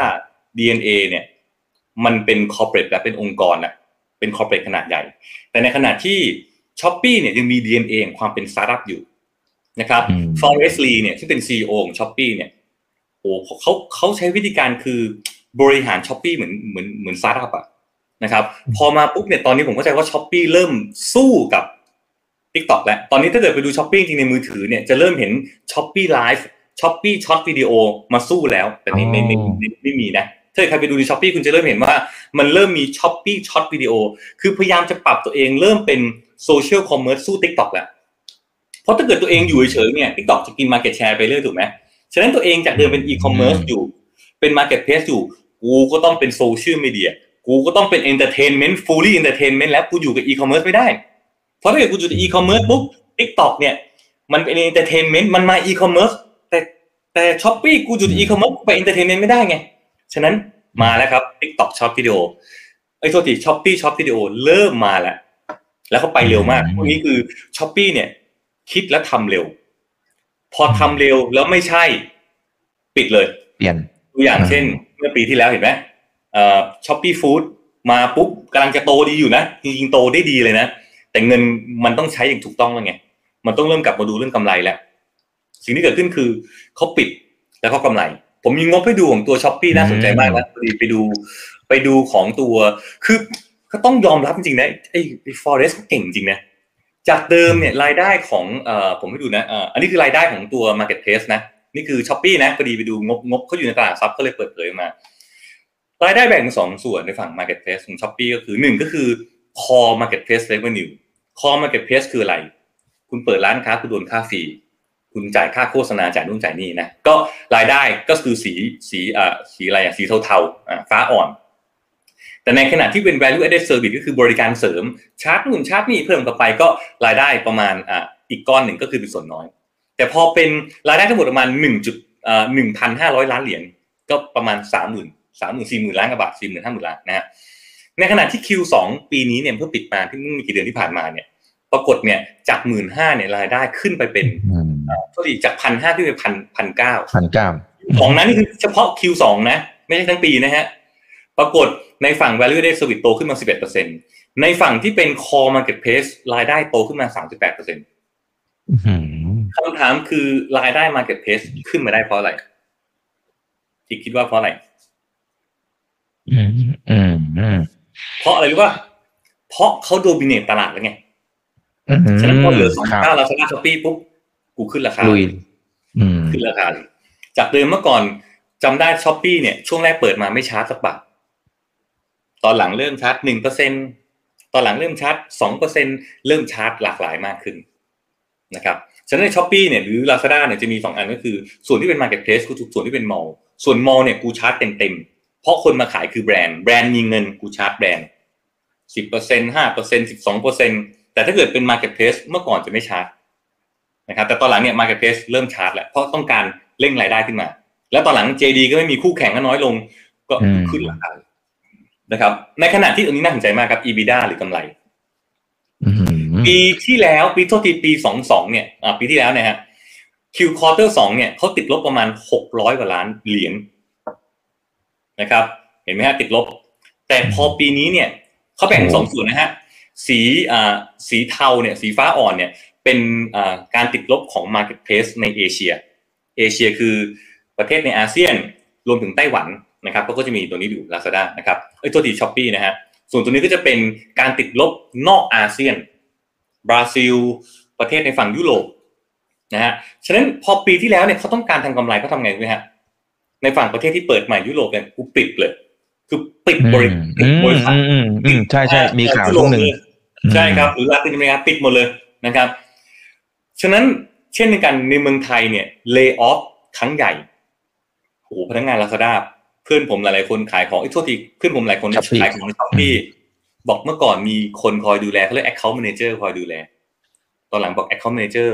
C: DNA เนี่ย มันเป็น corporate และเป็นองค์กรอะเป็น corporate ขนาดใหญ่ แต่ในขณะที่ Shopee เนี่ยยังมี DNA ของความเป็นสตาร์ทอัพอยู่นะครับ
B: อืม
C: Forrest Li เนี่ยที่เป็น CEO ของ Shopee เนี่ยโอ้เขาเขาใช้วิธีการคือบริหาร Shopee เหมือนเหมือนเหมือนสตาร์ทอัพอะนะครับพอมาปุ๊บเนี่ยตอนนี้ผมเข้าใจว่า Shopee เริ่มสู้กับ TikTok แล้วตอนนี้ถ้าเกิดไปดู Shopee จริงในมือถือเนี่ยจะเริ่มเห็น Shopee Live Shopee short video มาสู้แล้ว แต่ในในในในไม่มีนะ ถ้าใครไปดูใน Shopee คุณจะเริ่มเห็นว่ามันเริ่มมี Shopee short video คือพยายามจะปรับตัวเองเริ่มเป็นsocial commerce สู้ TikTok แล้วเพราะถ้าเกิดตัวเองอยู่เฉยๆเนี่ย TikTok จะกิน Market Share ไปเรื่อยถูกไหมฉะนั้นตัวเองจากเดิมเป็นอีคอมเมิร์ซอยู่เป็น Marketplace อยู่กูก็ต้องเป็นโซเชียลมีเดียกูก็ต้องเป็นเอนเตอร์เทนเมนต์ fully entertainment แล้วกูอยู่กับอีคอมเมิร์ซไม่ได้ เพราะถ้าเกิดกูอยู่กับอีคอมเมิร์ซปุ๊บ TikTok เนี่ยมันเป็น entertainment มันมาอีคอมเมิร์ซแต่แต่ Shopee กูอยู่กับอีคอมเมิร์ซไป entertainment ไม่ได้ไง ฉะนั้นมาแล้วครับ TikTok short videoไอ้โทษที Shopee short video เริ่มมาแล้ว แล้วเขาไปเร็วมากพวกนี้คือ Shopee เนี่ย คิดและทำเร็ว พอทำเร็วแล้วไม่ใช่ ปิดเลย
B: เปลี่ยน
C: ตัวอย่าง
B: อ่า
C: เช่น เมื่อปีที่แล้วเห็นไหมเอ่อ ShopeeFood มาปุ๊บกำลังจะโตดีอยู่นะจริงๆโตได้ดีเลยนะ แต่เงินมันต้องใช้อย่างถูกต้องแล้วไง มันต้องเริ่มกลับมาดูเรื่องกำไรแล้ว สิ่งที่เกิดขึ้นคือเขาปิดแล้วเขากำไร ผมมีงบให้ดูของตัว Shopee น่าสนใจมากนะพอดีไปดูไปดูของตัวคือก็ต้องยอมรับจริงๆนะไอ้ไอ้ Forrest เก่งจริงนะจากเดิมเนี่ยรายได้ของเอ่อผมให้ดูนะเอ่ออันนี้คือรายได้ของตัว Marketplace นะนี่คือ Shopee นะพอดีไปดูงบงบเขาอยู่ในตลาดทรัพย์ก็เลยเปิดเผยออกมารายได้แบ่งเป็นสองส่วนในฝั่ง Marketplace ของ Shopee ก็คือหนึ่งก็คือ Core Marketplace Revenue Core Marketplace คืออะไร คุณเปิดร้านค้าคุณโดนค่า fee คุณจ่ายค่าโฆษณาจ่ายนู่นจ่ายนี่นะก็รายได้ก็คือสีสีอ่าสีอะไรอะสีเทาๆอ่าฟ้าอ่อน แต่ในขณะที่เป็น value added service ก็คือบริการเสริมชาร์จนู่นชาร์จนี่เพิ่มเข้าไปก็รายได้ประมาณอ่าอีกก้อนหนึ่งก็คือเป็นส่วนน้อย แต่พอเป็นรายได้ทั้งหมดประมาณหนึ่งจุดหนึ่งพันห้าร้อยล้านเหรียญก็ประมาณสามหมื่นสามหมื่นสี่หมื่นล้านกว่าบาทสี่หมื่นห้าหมื่นล้านนะฮะในขณะที่ Q2 ปีนี้เนี่ยเพิ่งปิดมาที่เมื่อไม่กี่เดือนที่ผ่านมาเนี่ยปรากฏเนี่ยจากหมื่นห้าเนี่ยรายได้ขึ้นไปเป็น เท่าไหร่จากพันห้าขึ้นไปพันพันเก้า
B: พันเก้า
C: ของนั้นนี่คือเฉพาะ Q2 นะ ไม่ใช่ทั้งปีนะฮะ ปรากฏในฝั่ง value added service โตขึ้นมา 11%ในฝั่งที่เป็น core marketplace รายได้โตขึ้นมา 38%คำถามคือรายได้ marketplace ขึ้นมาได้เพราะอะไรที่คิดว่าเพราะอะไร
B: อืมอืมอืม
C: เพราะอะไรรู้ป่ะเพราะเขา dominate ตลาดแล้วไง
B: อืม
C: ฉะนั้นพอเหลือสอง
B: ครับ
C: เก้าเราชนะช้อปปี้ปุ๊บ กูขึ้นราคา
B: ลุยอืม
C: ขึ้นราคาเลยจากเดิมเมื่อก่อนจำได้ Shopee เนี่ยช่วงแรกเปิดมาไม่ชาร์จสักบาทตอนหลังเริ่มชาร์จหนึ่งเปอร์เซ็นตอนหลังเริ่มชาร์จสองเปอร์เซ็นเริ่มชาร์จหลากหลายมากขึ้นนะครับฉะนั้นใน Shopee เนี่ยหรือ Lazada เนี่ยจะมีสองอันก็คือ ส่วนที่เป็น Marketplace คือส่วนที่เป็น Mallส่วนมอลเนี่ยกูชาร์จเต็มๆ เพราะคนมาขายคือแบรนด์แบรนด์มีเงินกูชาร์จแบรนด์สิบเปอร์เซ็นห้าเปอร์เซ็นสิบสองเปอร์เซ็นแต่ถ้าเกิดเป็น Marketplace เมื่อก่อนจะไม่ชาร์จ นะครับแต่ตอนหลังเนี่ย Marketplace เริ่มชาร์จแล้วเพราะต้องการเร่งรายได้ขึ้นมา แล้วตอนหลัง JD ก็ไม่มีคู่แข่งก็น้อยลงก็
B: อืม
C: ขึ้นราคานะครับ ในขณะที่อันนี้น่าสนใจมากครับ EBITDA หรือกำไร
B: อืม
C: ปีที่แล้วปีโทษทีปีสองสองเนี่ยอ่าปีที่แล้วเนี่ยฮะQ quarter สองเนี่ยเขาติดลบประมาณหกร้อยกว่าล้านเหรียญนะครับ เห็นไหมฮะติดลบ แต่พอปีนี้เนี่ยเขาแบ่งเป็นสองส่วนนะฮะสีอ่าสีเทาเนี่ย สีฟ้าอ่อนเนี่ย เป็นอ่าการติดลบของ Marketplace ในเอเชีย เอเชียคือประเทศในอาเซียนรวมถึงไต้หวันนะครับเขาก็จะมีตัวนี้อยู่ Lazada นะครับเอ้ยตัวดี Shopee นะฮะส่วนตัวนี้ก็จะเป็นการติดลบนอกอาเซียน บราซิล ประเทศในฝั่งยุโรปนะฮะฉะนั้นพอปีที่แล้วเนี่ยเขาต้องการทำกำไรเขาทำไงรู้ไหมฮะในฝั่งประเทศที่เปิดใหม่ยุโรปเนี่ยกูปิดเลย คือปิดบริ
B: อืม
C: บริษัท
B: อืมอืมอืมใช่ใช่มีข่าว
C: ยุ
B: ช่
C: โร
B: ว
C: ป
B: งหนึ่ง
C: เลยใช่ครับหรือลาตินอเมริกาปิดหมดเลยนะครับ ฉะนั้นเช่นในกันในเมืองไทยเนี่ย lay off ครั้งใหญ่โอ้โหพนักงานลาซาด้าเพื่อนผมหลายๆคนขายของไอ้ยโทษทีเพื่อนผมหลายคนที่
B: Shopee
C: ขายของใน Shopeeบอกเมื่อก่อนมีคนคอยดูแลเขาเรียก account manager คอยดูแล ตอนหลังบอก account manager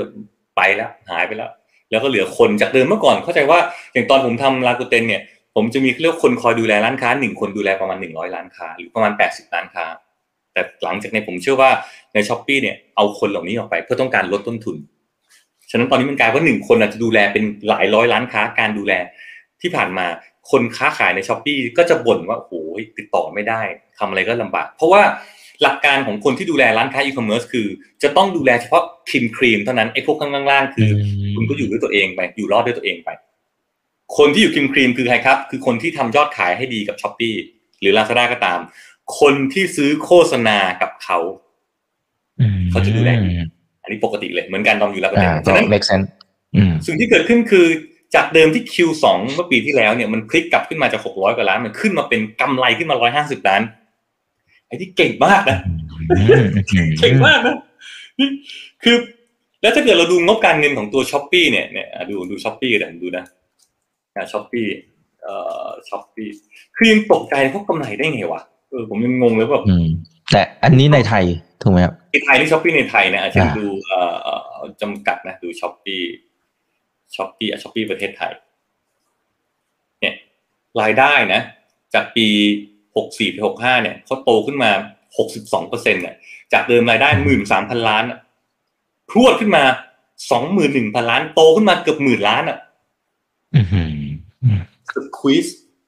C: ไปแล้วหายไปแล้ว แล้วก็เหลือคนจากเดิมเมื่อก่อนเข้าใจว่าอย่างตอนผมทำลากูเตนเนี่ย ผมจะมีเรียกว่าคนคอยดูแลร้านค้าหนึ่งคนดูแลประมาณหนึ่งร้อยร้านค้า หรือประมาณแปดสิบร้านค้า แต่หลังจากนี้ผมเชื่อว่าในช้อปปีเนี่ยเอาคนเหล่านี้ออกไปเพื่อต้องการลดต้นทุน ฉะนั้นตอนนี้มันกลายว่าหนึ่งคนอาจจะดูแลเป็นหลายร้อยร้านค้าการดูแลที่ผ่านมาคนค้าขายใน Shopee ก็จะบ่นว่าโอ้โหติดต่อไม่ได้ทำอะไรก็ลำบาก เพราะว่าหลักการของคนที่ดูแลร้านค้าอีคอมเมิร์ซคือ จะต้องดูแลเฉพาะ cream cream เท่านั้นไอ้พวกข้างล่างๆคือ คุณก็อยู่ด้วยตัวเองไปอยู่รอดด้วยตัวเองไป คนที่อยู่ cream cream คือใครครับ คือคนที่ทำยอดขายให้ดีกับ Shopee หรือ Lazada ก็ตาม คนที่ซื้อโฆษณากับเขา เขาจะดูแล อันนี้ปกติเลยเหมือนกันตอนอยู่แล้วก็
B: อ่า
C: เป็น
B: ก็
C: ฉะนั้น
B: make sense อืม
C: สิ่งที่เกิดขึ้นคือจากเดิมที่ Q2 เมื่อปีที่แล้วเนี่ยมันพลิกกลับขึ้นมาจาก 600 กว่าล้าน มันขึ้นมาเป็นกำไรขึ้นมา 150 ล้าน ไอ้ที่เก่งมากนะเก่งมากนะนี่คือ แล้วถ้าเกิดเราดูงบการเงินของตัว Shopee เนี่ยเนี่ยอะดูดู Shopee กันดูนะ Shopee เอ่อ Shopee คือยังตกใจเพราะกำไรได้ไงวะเออผมยังงงเลยว่าแบบ
B: อืมแต่อันนี้ในไทย ถูกไหมครับ
C: ในไทยนี่ Shopee ในไทยนะอาจจะ
B: อ่า
C: ดูเอ่อเอ่อจำกัดนะดู Shopee Shopee Shopee ประเทศไทย เนี่ย รายได้นะ จากปีหกสี่ไปหกห้าเนี่ยเขาโตขึ้นมาหกสิบสองเปอร์เซ็นต์เนี่ยจากเดิมรายได้หมื่นสามพันล้านอะพรวดขึ้นมาสองหมื่นหนึ่งพันล้าน โตขึ้นมาเกือบหมื่นล้านอะ
B: อืมอืม
C: คือควิส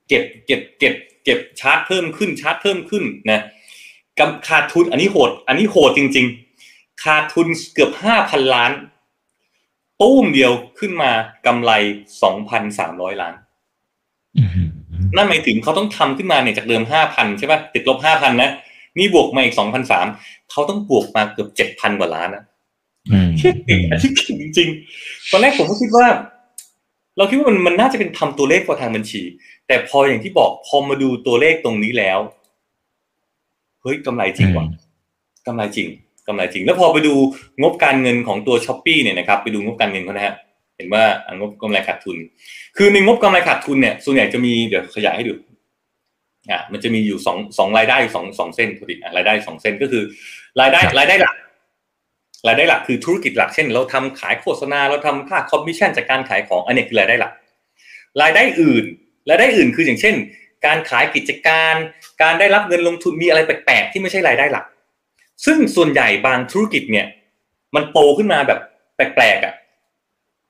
C: เก็บเก็บเก็บเก็บชาร์จเพิ่มขึ้นชาร์จเพิ่มขึ้นนะ กำขาดทุนอันนี้โหด อันนี้โหดจริง ๆ ขาดทุนเกือบห้าพันล้านตู้มเดียวขึ้นมากำไรสองพันสามร้อยล้าน
B: อืม
C: นั่นหมายถึงเขาต้องทำขึ้นมาเนี่ยจากเดิมห้าพันใช่ป่ะติดลบห้าพันนะนี่บวกมาอีกสองพันสามเขาต้องบวกมาเกือบเจ็ดพันกว่าล้านนะ
B: อืม
C: เชี่ยเก่งอันที่เก่งจริงๆตอนแรกผมก็คิดว่า เราคิดว่ามันมันน่าจะเป็นทำตัวเลขพอทางบัญชี แต่พออย่างที่บอกพอมาดูตัวเลขตรงนี้แล้ว เฮ้ยกำไรจริงว่ะกำไรจริงกำไรจริง แล้วพอไปดูงบการเงินของตัวช้อปปีเนี่ยนะครับไปดูงบการเงินเขานะฮะเห็นว่าอะงบกำไรขาดทุน คือในงบกำไรขาดทุนเนี่ยส่วนใหญ่จะมีเดี๋ยวขยายให้ดูอะมันจะมีอยู่สองสองรายได้อยู่สองสองเส้นพอดีอะรายได้สองเส้นก็คือ รายได้รายได้หลักรายได้หลักคือธุรกิจหลักเช่น เราทำขายโฆษณาเราทำค่าคอมมิชชั่นจากการขายของอันนี้คือรายได้หลัก รายได้อื่นรายได้อื่นคืออย่างเช่น การขายกิจการ การได้รับเงินลงทุนมีอะไรแปลกๆที่ไม่ใช่รายได้หลัก ซึ่งส่วนใหญ่บางธุรกิจเนี่ย มันโตขึ้นมาแบบแปลกๆอะ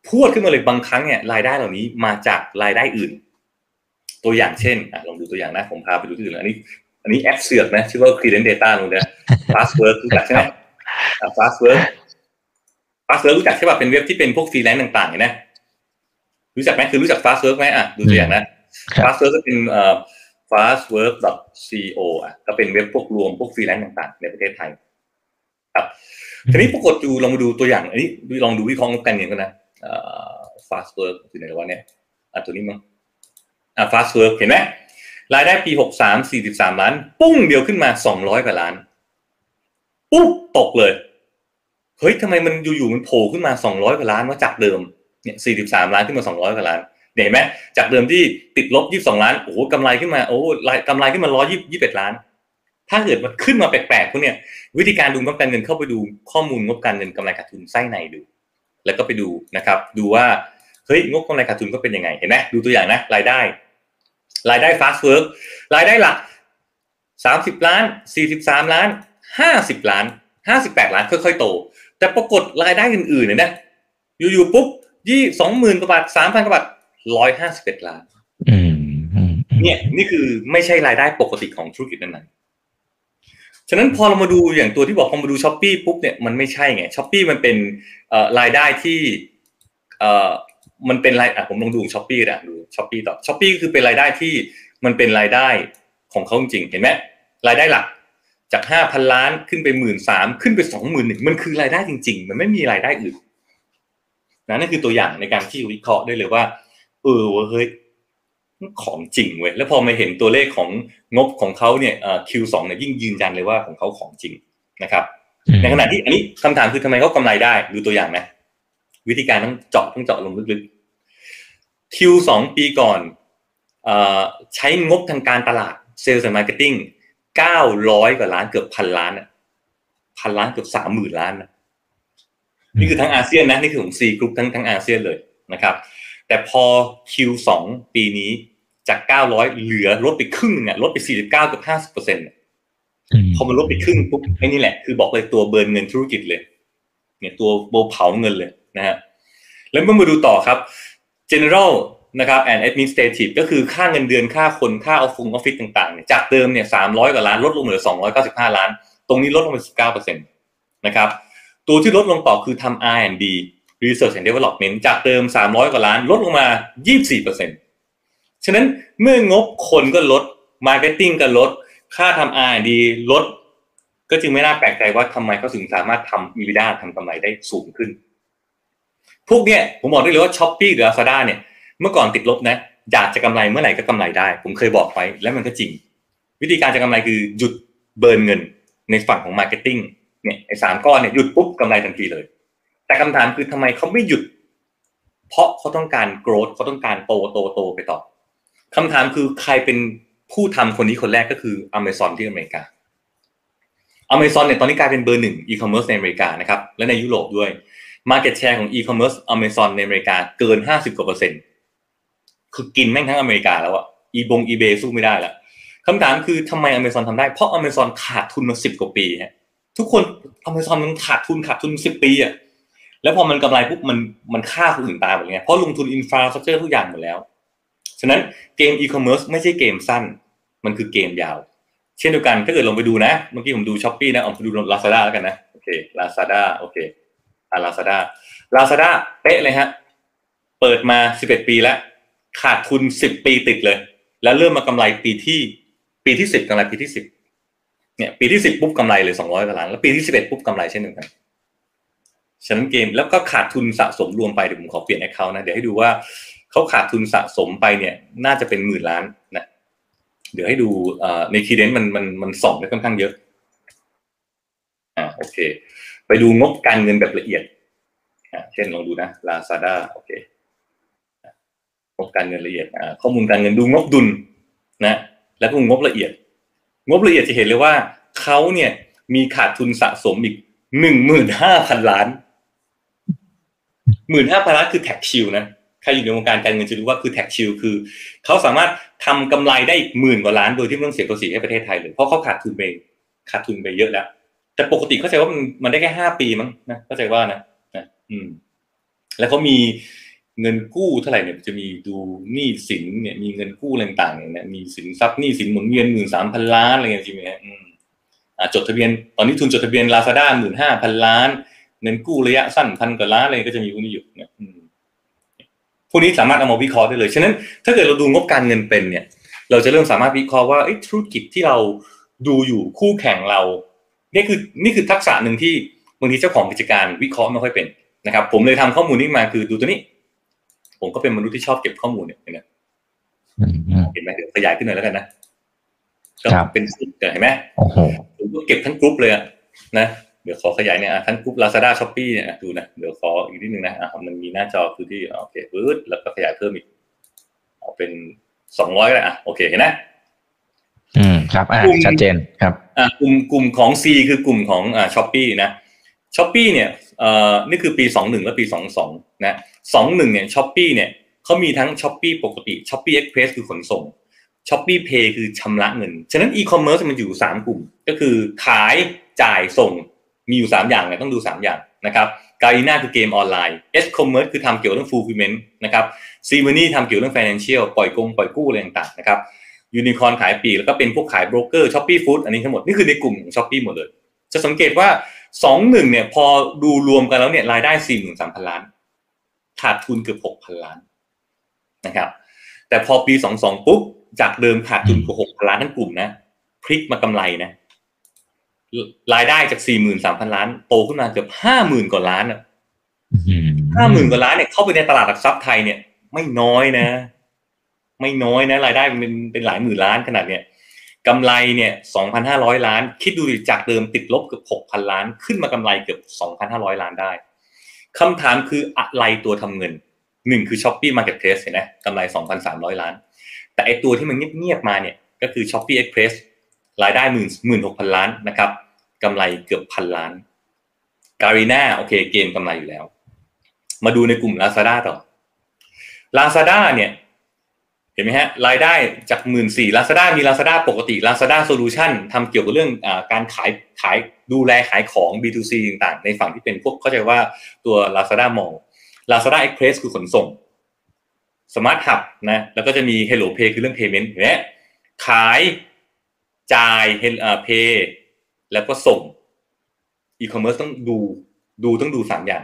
C: พูดขึ้นมาเลยบางครั้งเนี่ยรายได้เหล่านี้มาจากรายได้อื่น ตัวอย่างเช่นอะลองดูตัวอย่างนะผมพาไปดูที่อื่นอันนี้ อันนี้แอปเสือกนะชื่อว่า Creden Data ตรงเนี้ย Fastwork รู้จักใช่ไหม Fastwork Fastwork รู้จักใช่ป่ะเป็นเว็บที่เป็นพวกฟรีแลนซ์ต่างๆเห็นไหมรู้จักไหมคือรู้จัก Fastwork ไหมอะดูตัวอย่างนะ Fastwork ก็เป็นเอ่อ fastwork.co อะก็เป็นเว็บพวกรวมพวกฟรีแลนซ์ต่างๆ ในประเทศไทย ครับทีนี้ปรากฏดูลองมาดูตัวอย่างอันนี้ลองดูวิเคราะห์งบการเงินกันนะเอ่อ fastwork อยู่ไหนวะเนี่ยอะตัวนี้มั้งอะ fastwork เห็นไหมรายได้ปีหกสามสี่สิบสามล้าน ปุ้งเดียวขึ้นมาสองร้อยกว่าล้านปุ๊บตกเลย เฮ้ยทำไมมันอยู่ๆมันโผล่ขึ้นมาสองร้อยกว่าล้านว่าจากเดิมเนี่ยสี่สิบสามล้านขึ้นมาสองร้อยกว่าล้าน เห็นไหมจากเดิมที่ติดลบยี่สิบสองล้านโอ้โหกำไรขึ้นมาโอ้กำไรขึ้นมาร้อยยี่สิบเอ็ดล้าน ถ้าเกิดมันขึ้นมาแปลกๆพวกเนี่ยวิธีการดูงบการเงินเข้าไปดูข้อมูลงบการเงินกำไรขาดทุนไส้ในดู แล้วก็ไปดูนะครับ ดูว่าเฮ้ยงบกำไรขาดทุนก็เป็นยังไงเห็นไหมดูตัวอย่างนะรายได้ รายได้ Fastwork รายได้หลักสามสิบล้านสี่สิบสามล้านห้าสิบล้านห้าสิบแปดล้านค่อยๆโต แต่ปรากฏรายได้อื่นๆเนี่ยนะอยู่ๆปุ๊บยี่สองหมื่นกว่าบาทสามพันกว่าบาท ร้อยห้าสิบเอ็ดล้าน
B: อืมอืม
C: เนี่ยนี่คือไม่ใช่รายได้ปกติของธุรกิจนั้นๆฉะนั้นพอเรามาดูอย่างตัวที่บอกพอมาดู Shopee ปุ๊บเนี่ยมันไม่ใช่ไง Shopee มันเป็นเอ่อรายได้ที่เอ่อมันเป็นรายอะผมลองดู Shopee นะดู Shopee ต่อ Shopee คือเป็นรายได้ที่มันเป็นรายได้ของเขาจริงๆเห็นไหมรายได้หลักจากห้าพันล้านขึ้นไปหมื่นสามขึ้นไปสองหมื่นหนึ่งมันคือรายได้จริง ๆ มันไม่มีรายได้อื่นนะนั่นคือตัวอย่างในการที่วิเคราะห์ได้เลยว่า เออเฮ้ยของจริงเว้ยแล้วพอมาเห็นตัวเลขของงบของเขาเนี่ยเอ่อ Q2 เนี่ยยิ่งยืนยันเลยว่าของเขาของจริงนะครับ ในขณะที่อันนี้คำถามคือทำไมเขากำไรได้ดูตัวอย่างนะวิธีการต้องเจาะต้องเจาะลงลึกๆ Q2 ปีก่อนเอ่อใช้งบทางการตลาดเซลล์และ marketing เก้าร้อยกว่าล้านเกือบพันล้านอะพันล้านเกือบสามหมื่นล้านนะนี่คือทั้งอาเซียนนะนี่คือของ C กรุ๊ปทั้งทั้งอาเซียนเลยนะครับ แต่พอ Q2 ปีนี้จาก 900 เหลือลดไปครึ่งนึงอะลดไป 49เกือบ50เปอร์เซ็นต์พอมันลดไปครึ่งปุ๊บไอ้นี่แหละ คือบอกเลยตัวเบิร์นเงินธุรกิจเลย เนี่ยตัวโบเผาเงินเลยนะฮะแล้วเมื่อมาดูต่อครับ general นะครับ and administrative ก็คือค่าเงินเดือนค่าคนค่าออฟฟิศออฟฟิศต่างๆเนี่ยจากเดิมเนี่ย300กว่าล้านลดลงเหลือ295ล้าน ตรงนี้ลดลงไป19เปอร์เซ็นต์นะครับ ตัวที่ลดลงต่อคือทำ R&D Research and Development จากเดิม 300 กว่าล้านลดลงมา 24เปอร์เซ็นต์ฉะนั้นเมื่องบคนก็ลด Marketing ก็ลด ค่าทำ R&D ลด ก็จึงไม่น่าแปลกใจว่าทำไมเขาถึงสามารถทำ EBITDA ทำกำไรได้สูงขึ้น พวกเนี้ยผมบอกได้เลยว่า s h อ p e e หรือ Lazada เนี่ยเมื่อก่อนติดลบนะอยากจะกำไรเมื่อไหร่ก็กำไรได้ ผมเคยบอกไว้แล้วมันก็จริง วิธีการจะกำไรคือหยุดเบิร์นเงินในฝั่งของ Marketing เนี่ยไอ้สามก้อนเนี่ยหยุดปุ๊บกำไรทันทีเลย แต่คำถามคือทำไมเขาไม่หยุด เพราะเขาต้องการ grow เขาต้องการโตโตโตไปต่อคำถามคือใครเป็นผู้ทำคนนี้คนแรกก็คือ Amazon ที่อเมริกา Amazon เนี่ยตอนนี้กลายเป็นเบอร์หนึ่ง e-commerce ในอเมริกานะครับและในยุโรปด้วย Market Share ของ e-commerce Amazon ในอเมริกาเกิน 50กว่าเปอร์เซ็นต์คือกินแม่งทั้งอเมริกาแล้วอะอีบงอีเบสู้ไม่ได้ล้วคำถามคือทำไม Amazon ทำได้ เพราะ Amazon ขาดทุนมาสิบกว่าปีฮะทุกคน Amazon มันขาดทุนขาดทุนสิบปีอะ แล้วพอมันกำไรปุ๊บมันมันฆ่าคนอื่นตายหมดเลยไงเพราะลงทุน infrastructure ทุกอย่างหมดแล้ว ฉะนั้นเกมอีคอมเมิร์ซไม่ใช่เกมสั้น มันคือเกมยาว เช่นเดียวกันถ้าเกิดลงไปดูนะ เมื่อกี้ผมดู Shopee นะเอาไปดูลาซาด้าแล้วกันนะโอเคลาซาด้าโอเคอ่า Lazada Lazada เป๊ะเลยฮะเปิดมา11ปีแล้ว ขาดทุน10ปีติดเลย แล้วเริ่มมากำไรปีที่ปีที่10กำไรปีที่10เนี่ยปีที่10ปุ๊บกำไรเลย200กว่าล้านแล้วปีที่11ปุ๊บกำไรเช่นเดียวกัน ฉะนั้นเกมแล้วก็ขาดทุนสะสมรวมไปเดี๋ยวผมขอเปลี่ยนแอคเคาท์นะเดี๋ยวให้ดูว่าเขาขาดทุนสะสมไปเนี่ยน่าจะเป็นหมื่นล้านนะเดี๋ยวให้ดูในคีเดนมันมันมันส่องได้ค่อนข้างเยอะอ่าโอเค ไปดูงบการเงินแบบละเอียดอ่าเช่นลองดูนะ Lazada โอเคงบการเงินละเอียดอ่าข้อมูลการเงินดูงบดุลนะแล้วก็งบละเอียด งบละเอียดจะเห็นเลยว่าเขาเนี่ยมีขาดทุนสะสมอีกหนึ่งหมื่นห้าพันล้าน หมื่นห้าพันล้านคือ tax shield นะใครอยู่ในวงการการเงินจะรู้ว่าคือ tax shield คือเขาสามารถทำกำไรได้อีกหมื่นกว่าล้านโดยที่ไม่ต้องเสียภาษีให้ประเทศไทยเลยเพราะเขาขาดทุนไปขาดทุนไปเยอะแล้ว แต่ปกติเข้าใจว่ามันมันได้แค่ห้าปีมั้งนะเข้าใจว่านะนะอืม แล้วเขามีเงินกู้เท่าไหร่เนี่ยจะมีดูหนี้สินเนี่ยมีเงินกู้ต่างๆเนี่ยมีสินทรัพย์หนี้สินหมุนเวียนหมื่นสามพันล้านอะไรเงี้ยจริงไหมฮะจดทะเบียนตอนนี้ทุนจดทะเบียนลาซาด้าหมื่นห้าพันล้าน เงินกู้ระยะสั้นพันกว่าล้านอะไรก็จะมีพวกนี้อยู่เนี่ยพวกนี้สามารถเอามาวิเคราะห์ได้เลย ฉะนั้นถ้าเกิดเราดูงบการเงินเป็นเนี่ย เราจะเริ่มสามารถวิเคราะห์ว่าธุรกิจที่เราดูอยู่คู่แข่งเรานี่คือนี่คือทักษะหนึ่งที่บางทีเจ้าของกิจการวิเคราะห์ไม่ค่อยเป็นนะครับ ผมเลยทำข้อมูลนี้มาคือดูตัวนี้ ผมก็เป็นมนุษย์ที่ชอบเก็บข้อมูลเนี่ยเห็นไหมเห็นไหมเดี๋ยวขยายขึ้นหน่อยแล้วกันนะก็เป็นกลุ่มเห็นไหม
B: โอ้โห
C: ผมก็เก็บทั้งกลุ่มเลยนะเดี๋ยวขอขยายเนี่ยทั้งกลุ่ม Lazada s h o p ปี้เนี่ยดูนะเดี๋ยวขออีกนิดนึงนะอะมันมีหน้าจอคือที่โอเคปื๊ดแล้วก็ขยายเพิ่มอีกเอาเป็นสองร้อยเลยอะโอเคเห็นไหม
B: อืมครับอ่าชัดเจนครับ
C: อ่ากลุ่มกลุ่มของ C คือกลุ่มของอ่า Shopee นะ Shopee เนี่ยเอ่อนี่คือปีสองหนึ่งและปีสองสองนะสองหนึ่งเนี่ย Shopee เนี่ยเขามีทั้ง Shopee ปกติ Shopee Express คือขนส่ง ShopeePay คือชำระเงิน ฉะนั้นอีคอมเมิร์ซมันอยู่สามกลุ่ม ก็คือขายจ่ายส่ง มีอยู่สามอย่างเนี่ยต้องดูสามอย่างนะครับ Garena คือเกมออนไลน์ SCommerce คือทำเกี่ยวเรื่อง fulfillment นะครับSeaMoney ทำเกี่ยวเรื่อง financial ปล่อยกงปล่อยกู้อะไรต่างๆนะครับยูนิคอนขายปีแล้วก็เป็นพวกขายโบรกเกอร์ ShopeeFood อันนี้ทั้งหมด นี่คือในกลุ่มของ Shopee หมดเลย จะสังเกตว่าสองหนึ่งเนี่ยพอดูรวมกันแล้วเนี่ยรายได้สี่หมื่นสามพันล้าน ขาดทุนเกือบหกพันล้านนะครับแต่พอปีสองสองปุ๊บจากเดิมขาดทุนกว่าหกพันล้านทั้งกลุ่มนะพลิกมากำไรนะ รายได้จากสี่หมื่นสามพันล้าน โตขึ้นมาเกือบห้าหมื่นกว่าล้านอะห้าหมื่นกว่าล้านเนี่ยเข้าไปในตลาดหลักทรัพย์ไทยเนี่ย ไม่น้อยนะ ไม่น้อยนะ รายได้เป็นเป็นหลายหมื่นล้านขนาดเนี้ยกำไรเนี่ยสองพันห้าร้อยล้าน คิดดูดิจากเดิมติดลบเกือบหกพันล้าน ขึ้นมากำไรเกือบสองพันห้าร้อยล้านได้คำถามคืออะไรตัวทำเงินหนึ่งคือ Shopee marketplace เห็นไหมกำไรสองพันสามร้อยล้าน แต่ไอตัวที่มันเงียบๆมาเนี่ย ก็คือ Shopee Express รายได้หมื่นหมื่นหกพันล้านนะครับกำไรเกือบพันล้าน Garena โอเคเกณฑ์กำไรอยู่แล้ว มาดูในกลุ่ม Lazada ต่อ Lazada เนี่ยเห็นไหมฮะรายได้จากหมื่นสี่ลาซาด้ามีลาซาด้าปกติ Lazada Solution ทำเกี่ยวกับเรื่องอการขายขายดูแลขายของ B2C ต่างๆ ในฝั่งที่เป็นพวกเข้าใจว่าตัว Lazada Mall Lazada Express คือขนส่ง Smart Hub นะแล้วก็จะมี Hello Pay คือเรื่อง payment เห็นไหมขาย จ่ายเฮลเพย์แล้วก็ส่งอีคอมเมิร์ซต้องดูดูต้องดูสามอย่าง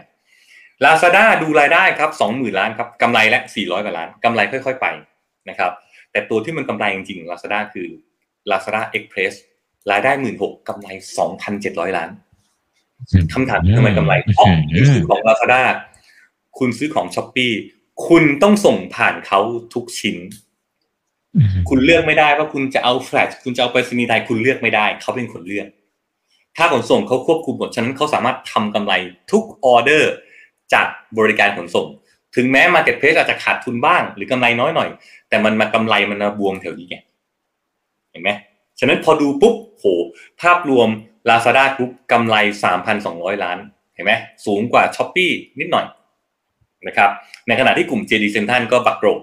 C: Lazada ดูรายได้ครับสองหมื่นล้านครับกำไรและสี่ร้อยกว่าล้านกำไรค่อยๆไปนะครับ แต่ตัวที่มันกำไรจริงๆ Lazada คือ Lazada Express รายได้หมื่นหกกำไรสองพันเจ็ดร้อยล้านคำถามทำไมกำไรเพราะซื้อของ Lazada คุณซื้อของ s h อ p e e คุณต้องส่งผ่านเขาทุกชิ้น คุณเลือกไม่ได้ว่าคุณจะเอาแฟลชคุณจะเอาไปสนีไทยคุณเลือกไม่ได้เขาเป็นคนเลือกถ้าขนส่งเขาควบคุมหมดฉะนั้นเขาสามารถทำกำไรทุกออเดอร์จากบริการขนส่ง ถึงแม้ Marketplace อาจจะขาดทุนบ้าง หรือกำไรน้อยหน่อย แต่มันมากำไรมันมาบวมแถวนี้ไงเห็นไหมฉะนั้นพอดูปุ๊บโหภาพรวม Lazada กรุ๊ปกำไร 3,200 ล้าน เห็นไหมสูงกว่า s h อ p e e นิดหน่อยนะครับในขณะที่กลุ่ม JD Central ก็บักโรก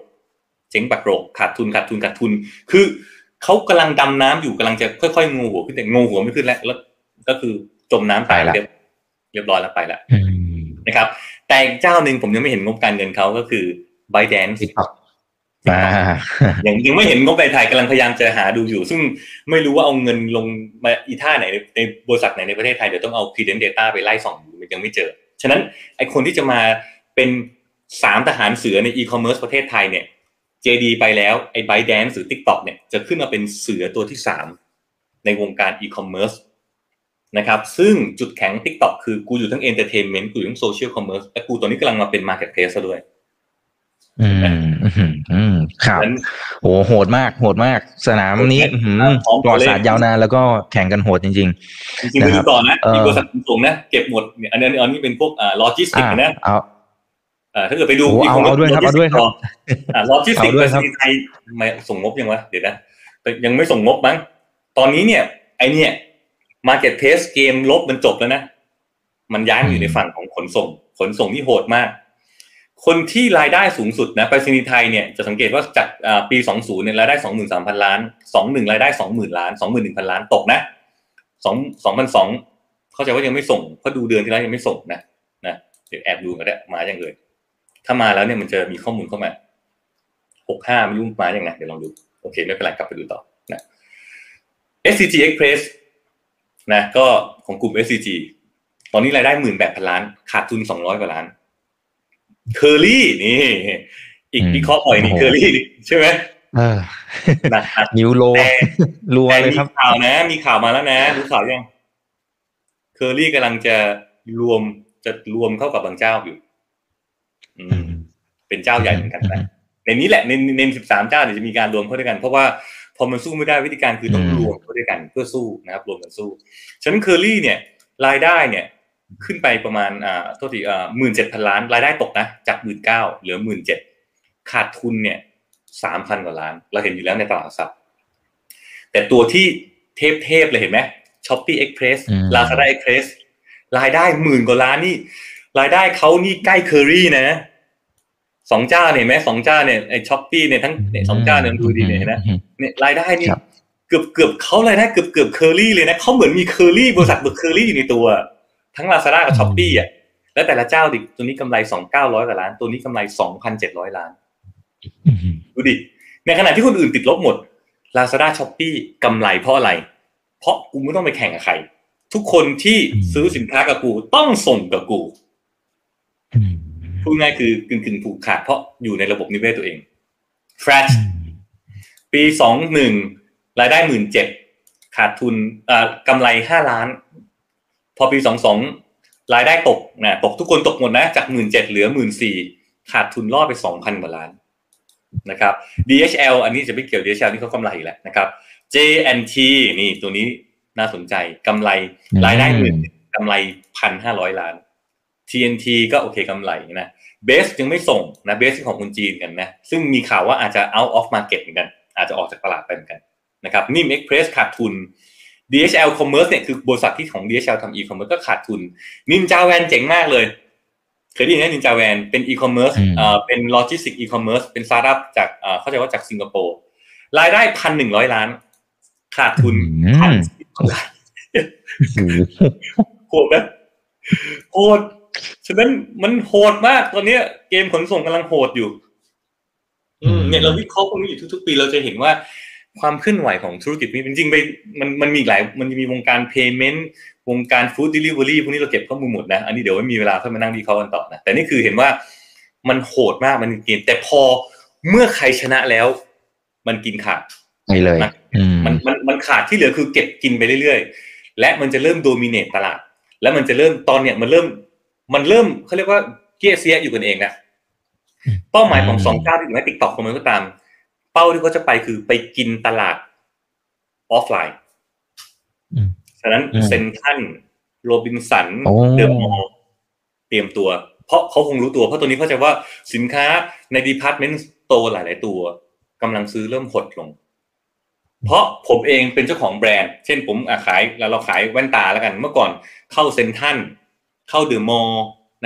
C: เจ๊งบักโรกขาดทุนขาดทุนขาดทุน คือเขากำลังดำน้ำอยู่กำลังจะค่อยๆงูหัวขึ้นแต่งูหัวไม่ขึ้นแล้วแล้ว ก็คือจมน้ำตายเรียบเรียบร้อยแล้วไปแล้วนะครับ แต่เจ้าหนึ่งผมยังไม่เห็นงบการเงินเขาก็คือ b y d a n c e อย่างยังไม่เห็นงบในไทยกำลังพยายามจะหาดูอยู่ ซึ่งไม่รู้ว่าเอาเงินลงมาอีท่าไหนในบริษัทไหนในประเทศไทยเดี๋ยวต้องเอา credit data ไปไล่ส่องมันยังไม่เจอ ฉะนั้นไอคนที่จะมาเป็นสามทหารเสือใน e-commerce ประเทศไทยเนี่ย JD ไปแล้วไอ้ ByteDance หรือ TikTok เนี่ยจะขึ้นมาเป็นเสือตัวที่สามในวงการ e-commerce นะครับซึ่งจุดแข็ง TikTok คือกูอยู่ทั้ง entertainment กูอยู่ทั้ง social commerce และกูตอนนี้กำลังมาเป็น marketplace ด้วย
B: อืมอืมครับโอ้โหดมาก โหดมาก สนามนี้ปลอดสารยาวนานแล้วก็แข่งกันโหดจริง ๆ
C: จริงๆนะครับต่อนะมีบริษัทสูงนะ เก็บหมดเนี่ยอันนี้อันนี้เป็นพวกอ่าโลจิสติกนะ
B: เอา
C: อ่า ถ้าเกิดไปดู
B: เอาเอาด้วยครับเอาด้วยครับ
C: อ่าโลจิสติกประเทศไทยไม่ส่งงบยังวะเดี๋ยวนะยังไม่ส่งงบมั้งตอนนี้เนี่ยไอเนี่ย marketplace เกมรบมันจบแล้วนะ มันย้ายมาอยู่ในฝั่งของขนส่ง ขนส่งที่โหดมาก คนที่รายได้สูงสุดนะไปรษณีย์ไทยเนี่ยจะสังเกตว่าจากปี 20 เนี่ยรายได้ 23,000 ล้าน 21 รายได้ 20,000 ล้าน 21,000 ล้านตกนะ2 2002เข้าใจว่ายังไม่ส่งเพราะดูเดือนที่แล้วยังไม่ส่งนะนะเดี๋ยวแอบดูกันได้มาอย่างเลย ถ้ามาแล้วเนี่ยมันจะมีข้อมูลเข้ามาหกห้าไม่รู้มาอย่างไงเดี๋ยวลองดู โอเค ไม่เป็นไรกลับไปดูต่อนะ SCG Express นะก็ของกลุ่ม SCG ตอนนี้รายได้หมื่นแปดพันล้าน ขาดทุนสองร้อยกว่าล้านเคอรี่นี่ อีกวิเคราะห์หน่อยนี่เคอรี่ใช่ไหม
B: เออ
C: หนัก
B: new low
C: แต่
B: รัว
C: แต่
B: เลย
C: มี
B: ครับ
C: ข่าวนะ มีข่าวมาแล้วนะรู้ข่าวยังเคอรี่กำลังจะรวมจะรวมเข้ากับบางเจ้าอยู่ อืมเป็นเจ้าใหญ่เหมือนกันนะในนี้แหละในในสิบสามเจ้าเนี่ยจะมีการรวมเข้าด้วยกัน เพราะว่าพอมันสู้ไม่ได้วิธีการคือต้อง
B: อืม
C: รวมเข้าด้วยกันเพื่อสู้นะครับรวมกันสู้ฉะนั้นเคอรี่เนี่ยรายได้เนี่ยขึ้นไปประมาณอ่าโทษทีอ่าหมื่นเจ็ดพันล้าน รายได้ตกนะจากหมื่นเก้าเหลือหมื่นเจ็ดขาดทุนเนี่ยสามพันกว่าล้าน เราเห็นอยู่แล้วในตลาดหลักทรัพย์แต่ตัวที่เทพเทพๆเลยเห็นไหม Shopee Express อื
B: ม
C: Lazada Express รายได้หมื่นกว่าล้านนี่ รายได้เขานี่ใกล้เคอรี่นะสองเจ้าเนี่ยเห็นไหมสองเจ้าเนี่ยไอ Shopee เนี่ยทั้งเนี่ยสองเจ้าเนี่ยดูดีเนี่ยนไหมเนี่ยรายได้นี่เกือบเกือบเขารายได้เกือบเกือบเคอรี่เลยนะเขาเหมือนมีเคอรี่บริษัทเบอร์เคอรี่อยู่ในตัว ทั้งลาซาด้ากับ Shopee อะแล้วแต่ละเจ้าดิตัวนี้กำไรสองเก้าร้อยกว่าล้าน ตัวนี้กำไรสองพันเจ็ดร้อยล้านดูดิในขณะที่คนอื่นติดลบหมด Lazada s h o p e e กำไรเพราะอะไร เพราะกูไม่ต้องไปแข่งกับใคร ทุกคนที่ซื้อสินค้ากับกูต้องส่งกับกู พูดง่ายคือกึ่งกึ่งๆผูกขาดเพราะอยู่ในระบบนิเวศตัวเอง Flash ปีสองหนึ่งรายได้หมื่นเจ็ดขาดทุนอ่ากำไรห้าล้าน พอปีสองสองรายได้ตกนะตกทุกคนตกหมดนะจากหมื่นเจ็ดเหลือหมื่นสี่ขาดทุนรอดไปสองพันกว่าล้านนะครับ DHL อันนี้จะไม่เกี่ยว DHL นี่เขากำไรอยู่แล้วนะครับ J&T นี่ตัวนี้น่าสนใจกำไร
B: อืม
C: รายได้หมื่นกำไรพันห้าร้อยล้าน TNT ก็โอเคกำไรนะเบสยังไม่ส่งนะเบสของคนจีนกันนะซึ่งมีข่าวว่าอาจจะ out of market เหมือนกัน อาจจะออกจากตลาดไปเหมือนกันนะครับนิ่ม Express ขาดทุน DHL Commerce เนี่ยคือบริษัทที่ของ DHL ทำ e-commerce ก็ขาดทุนนินจาแวนเจ๋งมากเลย เคยได้ยินไหมนินจาแวนเป็น e-commerce
B: อืม
C: เอ่อเป็น logistic e-commerce เป็น startup จากเอ่อเข้าใจว่าจากสิงคโปร์รายได้พันหนึ่งร้อยล้าน ขาดทุน
B: อืม
C: พันสิบล้านโหดนะโหด ฉะนั้นมันโหดมากตอนเนี้ย เกมขนส่งกำลังโหดอยู่ อืมเนี่ยเราวิเคราะห์พวกนี้อยู่ทุก ๆ ปีเราจะเห็นว่าความเคลื่อนไหวของธุรกิจนี้จริงๆไปมันมันมีอีกหลายมันมีวงการ payment วงการฟู้ดเดลิเวอรี่พวกนี้เราเก็บข้อมูลหมดนะ อันนี้เดี๋ยวไม่มีเวลาค่อยมานั่งวิเคราะห์กันต่อนะ แต่นี่คือเห็นว่ามันโหดมากมันเกมแต่พอเมื่อใครชนะแล้ว มันกินขาด
B: ไปเลยอืม
C: มันมันมันขาดที่เหลือคือเก็บกินไปเรื่อยๆ และมันจะเริ่ม dominate ตลาด แล้วมันจะเริ่มตอนเนี้ยมันเริ่ม มันเริ่มเขาเรียกว่าเกี้ยเซียะอยู่กันเองนะเป้าหมายของสองเจ้าที่ถึงแม้ TikTok คนมันก็ตาม เป้าที่เขาจะไปคือไปกินตลาดออฟไลน์
B: อืม
C: ฉะนั้น
B: อืม
C: เซนทรันโรบินสัน
B: โอ้
C: เดอะมอลล์เตรียมตัว เพราะเขาคงรู้ตัว เพราะตัวนี้เขาใจะว่าสินค้าใน department store หลาย ๆ ตัวกำลังซื้อเริ่มหดลง เพราะผมเองเป็นเจ้าของแบรนด์ เช่นผมอะขายแล้วเราขายแว่นตาแล้วกัน เมื่อก่อนเข้าเซ็นทรัล เข้าเดอะมอลล์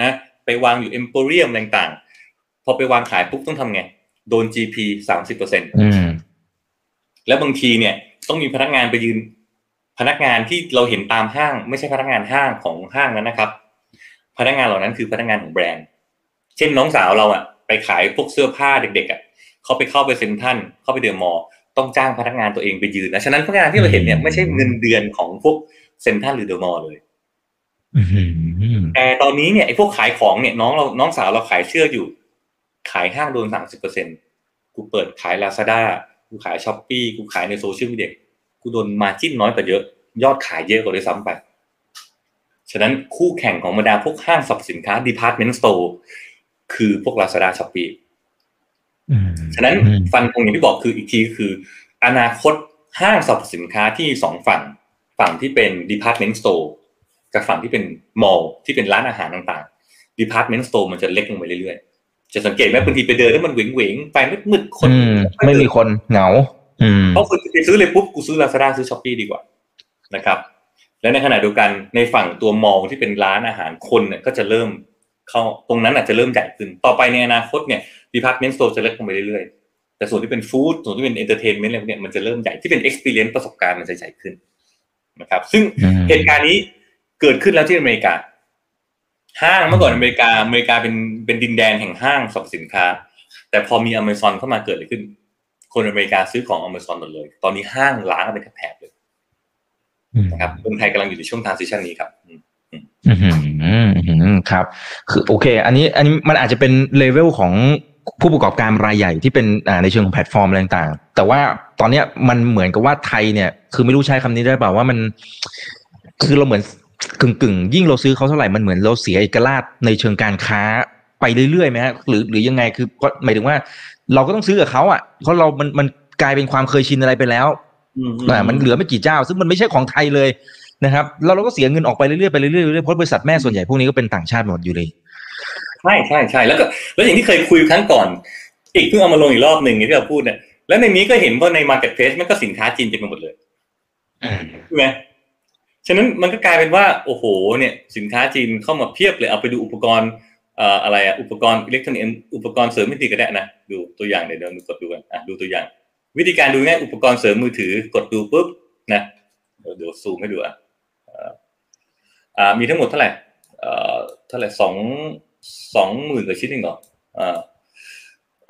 C: นะไปวางอยู่เอ็มโพเรียมต่างๆ พอไปวางขายปุ๊บต้องทำไง โดน GP สามสิบเปอร์เซ็นต์
B: อืม
C: แล้วบางทีเนี่ย ต้องมีพนักงานไปยืน พนักงานที่เราเห็นตามห้าง ไม่ใช่พนักงานห้างของห้างนั้นนะครับ พนักงานเหล่านั้นคือพนักงานของแบรนด์ เช่นน้องสาวเราอะไปขายพวกเสื้อผ้าเด็กๆอะเขาไปเข้าไปเซ็นทรัลเข้าไปเดอะมอลล์ต้องจ้างพนักงานตัวเองไปยืนนะ ฉะนั้นพนักงานที่เราเห็นเนี่ยไม่ใช่เงินเดือนของพวกเซ็นทรัลหรือเดอะมอลล์เลย
B: อืม
C: แต่ตอนนี้เนี่ยไอ้พวกขายของเนี่ยน้องเราน้องสาวเราขายเสื้ออยู่ ขายห้างโดนสามสิบเปอร์เซ็นกูเปิดขายลาซาด้ากูขาย Shopee กูขายในโซเชียลมีเดียกูโดน margin น้อยกว่าเยอะ ยอดขายเยอะกว่าด้วยซ้ำไป ฉะนั้นคู่แข่งของบรรดาพวกห้างสรรพสินค้า department store คือพวก Lazada Shopee
B: อืม
C: ฉะนั้น
B: อืม
C: ฟันธงอย่างที่บอกคืออีกทีคือ อนาคตห้างสรรพสินค้าที่สองฝั่งฝั่งที่เป็น department store กับฝั่งที่เป็น mall ที่เป็นร้านอาหารต่างๆ department store มันจะเล็กลงไปเรื่อยๆ จะสังเกตไหมบางทีไปเดินแล้วมันเหวงๆไฟมืดๆคน
B: อืมไม่มีคนเหงาอืม
C: เพราะคุณไปซื้อเลยปุ๊บกูซื้อ Lazada ซื้อ Shopee ดีกว่านะครับ และในขณะเดียวกันในฝั่งตัวมอลที่เป็นร้านอาหารคนเนี่ยก็จะเริ่มเข้าตรงนั้นอาจจะเริ่มใหญ่ขึ้น ต่อไปในอนาคตเนี่ย department store จะเล็กลงไปเรื่อยๆ แต่ส่วนที่เป็นฟู้ดส่วนที่เป็น entertainment อะไรพวกเนี่ยมันจะเริ่มใหญ่ที่เป็น experience ประสบการณ์มันจะใหญ่ขึ้นนะครับ ซึ่ง
B: อืม
C: เหตุการณ์นี้ เกิดขึ้นแล้วที่อเมริกา ห้างเมื่อก่อนอเมริกาอเมริกาเป็นเป็นดินแดนแห่งห้างสรรพสินค้า แต่พอมีอเมซอนเข้ามาเกิดอะไรขึ้น คนอเมริกาซื้อของอเมซอนหมดเลย ตอนนี้ห้างร้างกันเป็นแถบๆเลยนะครับเมืองไทยกำลังอยู่ในช่วง transition นี้ครับ
B: อืมครับ คือโอเค อันนี้อันนี้มันอาจจะเป็นเลเวลของผู้ประกอบการรายใหญ่ที่เป็นในเชิงของแพลตฟอร์มอะไรต่างๆ แต่ว่าตอนเนี้ยมันเหมือนกับว่าไทยเนี่ย คือไม่รู้ใช้คำนี้ได้เปล่าว่ามัน คือเราเหมือน กึ่งกึ่งยิ่งเราซื้อเขาเท่าไหร่มันเหมือนเราเสียเอกราชในเชิงการค้าไปเรื่อยๆไหมฮะหรือหรือยังไงคือก็หมายถึงว่า เราก็ต้องซื้อกับเขาอะเพราะเรามันมันกลายเป็นความเคยชินอะไรไปแล้วอ่ามันเหลือไม่กี่เจ้า ซึ่งมันไม่ใช่ของไทยเลยนะครับแล้วเราก็เสียเงินออกไปเรื่อยๆไปเรื่อยๆเพราะบริษัทแม่ส่วนใหญ่พวกนี้ก็เป็นต่างชาติหมดอยู่เลย
C: ใช่ใช่ใช่แล้วก็แล้วอย่างที่เคยคุยครั้งก่อน อีกเพิ่งเอามาลงอีกรอบหนึ่งที่เราพูดเนี่ยแล้วในนี้ก็เห็นว่าใน marketplace มันก็สินค้าจีนเต็มไปหมดเลยใช่ไหม ฉะนั้นมันก็กลายเป็นว่าโอ้โหเนี่ยสินค้าจีนเข้ามาเพียบเลยเอาไปดูอุปกรณ์อะไรอะอุปกรณ์อิเล็กทรอนิกส์อุปกรณ์เสริมมือถือก็ได้นะดูตัวอย่างเดี๋ยวเดี๋ยวกดดูกันอะดูตัวอย่าง วิธีการดูง่ายอุปกรณ์เสริมมือถือกดดูปุ๊บนะเดี๋ยวซูมให้ดูอะอ่ามีทั้งหมดเท่าไหร่เอ่อเท่าไหร่สองสองหมื่นกว่าชิ้นเองเหรออ่า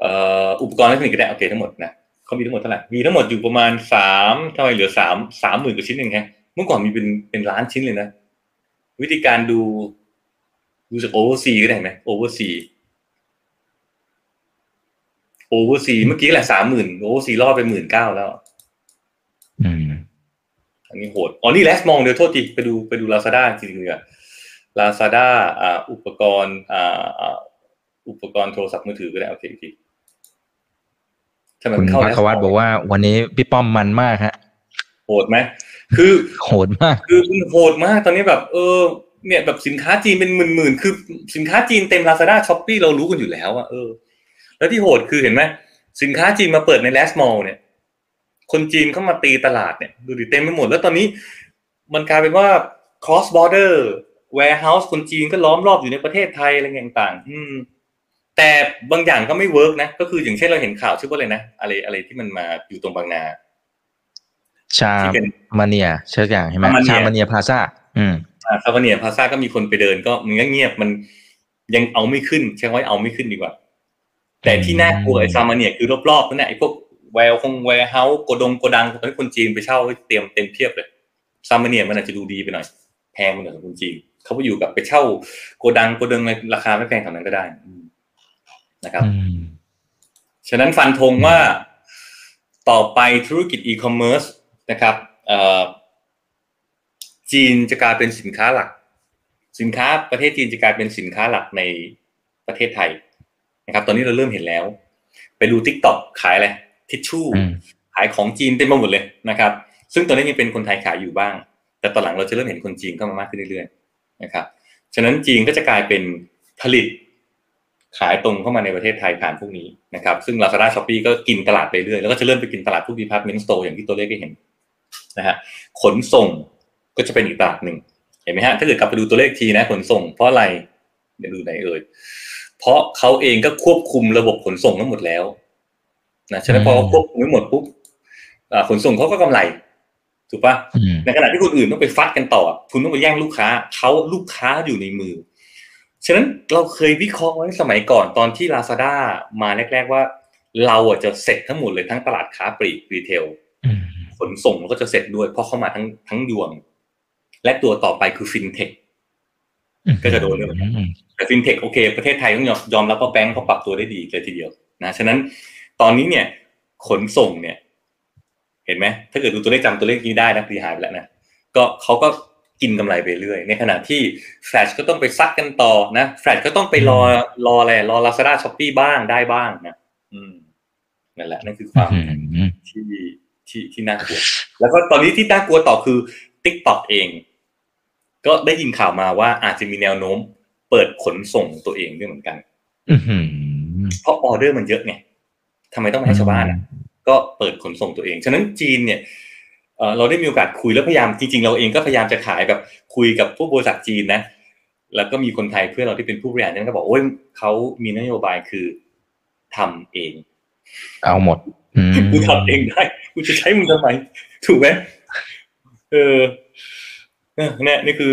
C: เอ่ออุปกรณ์อิเล็กทรอนิกส์ก็ได้โอเคทั้งหมดนะเขามีทั้งหมดเท่าไหร่มีทั้งหมดอยู่ประมาณสามทำไมเหลือสามสามหมื่นกว่าชิ้นเองฮะ เมื่อก่อนมีเป็นเป็นล้านชิ้นเลยนะ วิธีการดูดูจาก overseas ก็ได้ไหม overseas overseas เมื่อกี้แหละสามหมื่น overseas รอดไปหมื่นเก้าแล้ว
B: อืม
C: อันนี้โหดอ๋อนี่ LazMall เดี๋ยวโทษทีไปดูไปดูลาซาด้าจริงๆเลยลาซาด้าอ่า อุปกรณ์อ่าอุปกรณ์โทรศัพท์มือถือก็ได้โอเคโอเค
B: คุณพักวัตบอกว่าวันนี้พี่ป้อมมันมากฮะ
C: โหดไหม คือ
B: โหดมาก
C: คือโหดมากตอนนี้แบบ เออ เนี่ยแบบสินค้าจีนเป็นหมื่นๆคือสินค้าจีนเต็ม Lazada Shopee เรารู้กันอยู่แล้วอะเออ แล้วที่โหดคือเห็นไหมสินค้าจีนมาเปิดใน LazMall เนี่ย คนจีนเข้ามาตีตลาดเนี่ยดูดิเต็มไปหมด แล้วตอนนี้มันกลายเป็นว่า cross border warehouse คนจีนก็ล้อมรอบอยู่ในประเทศไทยอะไรต่างๆ อืม แต่บางอย่างก็ไม่เวิร์กนะ ก็คืออย่างเช่นเราเห็นข่าวชื่อว่าอะไรนะ อะไรอะไรที่มันมาอยู่ตรงบางนา
B: Samanea เชื่ออย่างใช่ไหม Samanea Plaza อืม
C: Samanea Plaza ก็มีคนไปเดินก็มันก็เงียบมันยังเอาไม่ขึ้นใช้คำว่าเอาไม่ขึ้นดีกว่า แต่ที่น่ากลัวไอ้ Samanea คือรอบๆนั่นแหละไอ้พวกแวร์คง warehouse โกดงโกดังตอนนี้คนจีนไปเช่าเตรียมเต็มเพียบเลย Samanea มันอาจจะดูดีไปหน่อย แพงไปหน่อยของคนจีนเขาไปอยู่กับไปเช่าโกดังโกดังในราคาไม่แพงเท่านั้นก็ได้นะครับฉะนั้นฟันธงว่าต่อไปธุรกิจอีคอมเมิร์ซ นะครับจีนจะกลายเป็นสินค้าหลัก สินค้าประเทศจีนจะกลายเป็นสินค้าหลักในประเทศไทยนะครับ ตอนนี้เราเริ่มเห็นแล้ว ไปดูทิกตอกขายอะไรทิชชู่ขายของจีนเต็มไปหมดเลยนะครับ ซึ่งตอนนี้ยังเป็นคนไทยขายอยู่บ้าง แต่ตอนหลังเราจะเริ่มเห็นคนจีนเข้ามามากขึ้นเรื่อยๆนะครับฉะนั้นจีนก็จะกลายเป็นผลิตขายตรงเข้ามาในประเทศไทยผ่านพวกนี้นะครับ ซึ่ง Lazada Shopee ก็กินตลาดไปเรื่อยแล้วก็จะเริ่มไปกินตลาดพวก department store อย่างที่ตัวเลขได้เห็น นะฮะขนส่งก็จะเป็นอีกตลาดหนึ่งเห็นไหมฮะถ้าเกิดกลับไปดูตัวเลขทีนะขนส่ง เพราะอะไรเดี๋ยวดูไหนเอ่ยเพราะเขาเองก็ควบคุมระบบขนส่งทั้งหมดแล้วนะฉะนั้นพอควบคุมทั้งหมดปุ๊บขนส่งเขาก็กำไรถูกปะในขณะที่คนอื่นต้องไปฟัดกันต่อ คุณต้องไปแย่งลูกค้าเขาลูกค้าอยู่ในมือ ฉะนั้นเราเคยวิเคราะห์ไว้สมัยก่อนตอนที่ Lazada มาแรก ๆ ว่า เราอะจะเสร็จทั้งหมดเลยทั้งตลาดค้าปลีก retail ขนส่งก็จะเสร็จด้วยเพราะเข้ามาทั้งทั้งยวง และตัวต่อไปคือฟินเทคก็จะโดนด้วยแต่ฟินเทคโอเค ประเทศไทยต้องยอมรับว่าแบงก์เขาปรับตัวได้ดีเลยทีเดียวนะฉะนั้นตอนนี้เนี่ย ขนส่งเนี่ย เห็นไหมถ้าเกิดดูตัวเลขจำตัวเลขนี้ได้นะปีหายไปแล้วนะก็เขาก็กินกำไรไปเรื่อย ในขณะที่แฟลชก็ต้องไปซัดกันต่อนะแฟลชก็ต้องไปรอรออะไรรอ Lazada Shopee บ้างได้บ้างนะอืมนั่นแหละนั่นคือความที่ ที่ที่น่ากลัว แล้วก็ตอนนี้ที่น่ากลัวต่อคือ TikTok เอง ก็ได้ยินข่าวมาว่าอาจจะมีแนวโน้ม เปิดขนส่งตัวเองด้วยเหมือนกันเพราะออเดอร์มันเยอะไงทำไมต้องให้ชาวบ้านอะ ก็เปิดขนส่งตัวเอง ฉะนั้นจีนเนี่ยเราได้มีโอกาสคุยแล้วพยายามจริงๆ เราเองก็พยายามจะขายแบบคุยกับผู้บริษัทจีนนะ แล้วก็มีคนไทยเพื่อนเราที่เป็นผู้บริหารนั่นก็บอกโอ้ยเขามีนโยบายคือทำเอง
B: เอาหมด
C: กูทำเองได้กูจะใช้มึงทำไมถูกไหมเออเนี่ยนี่คือ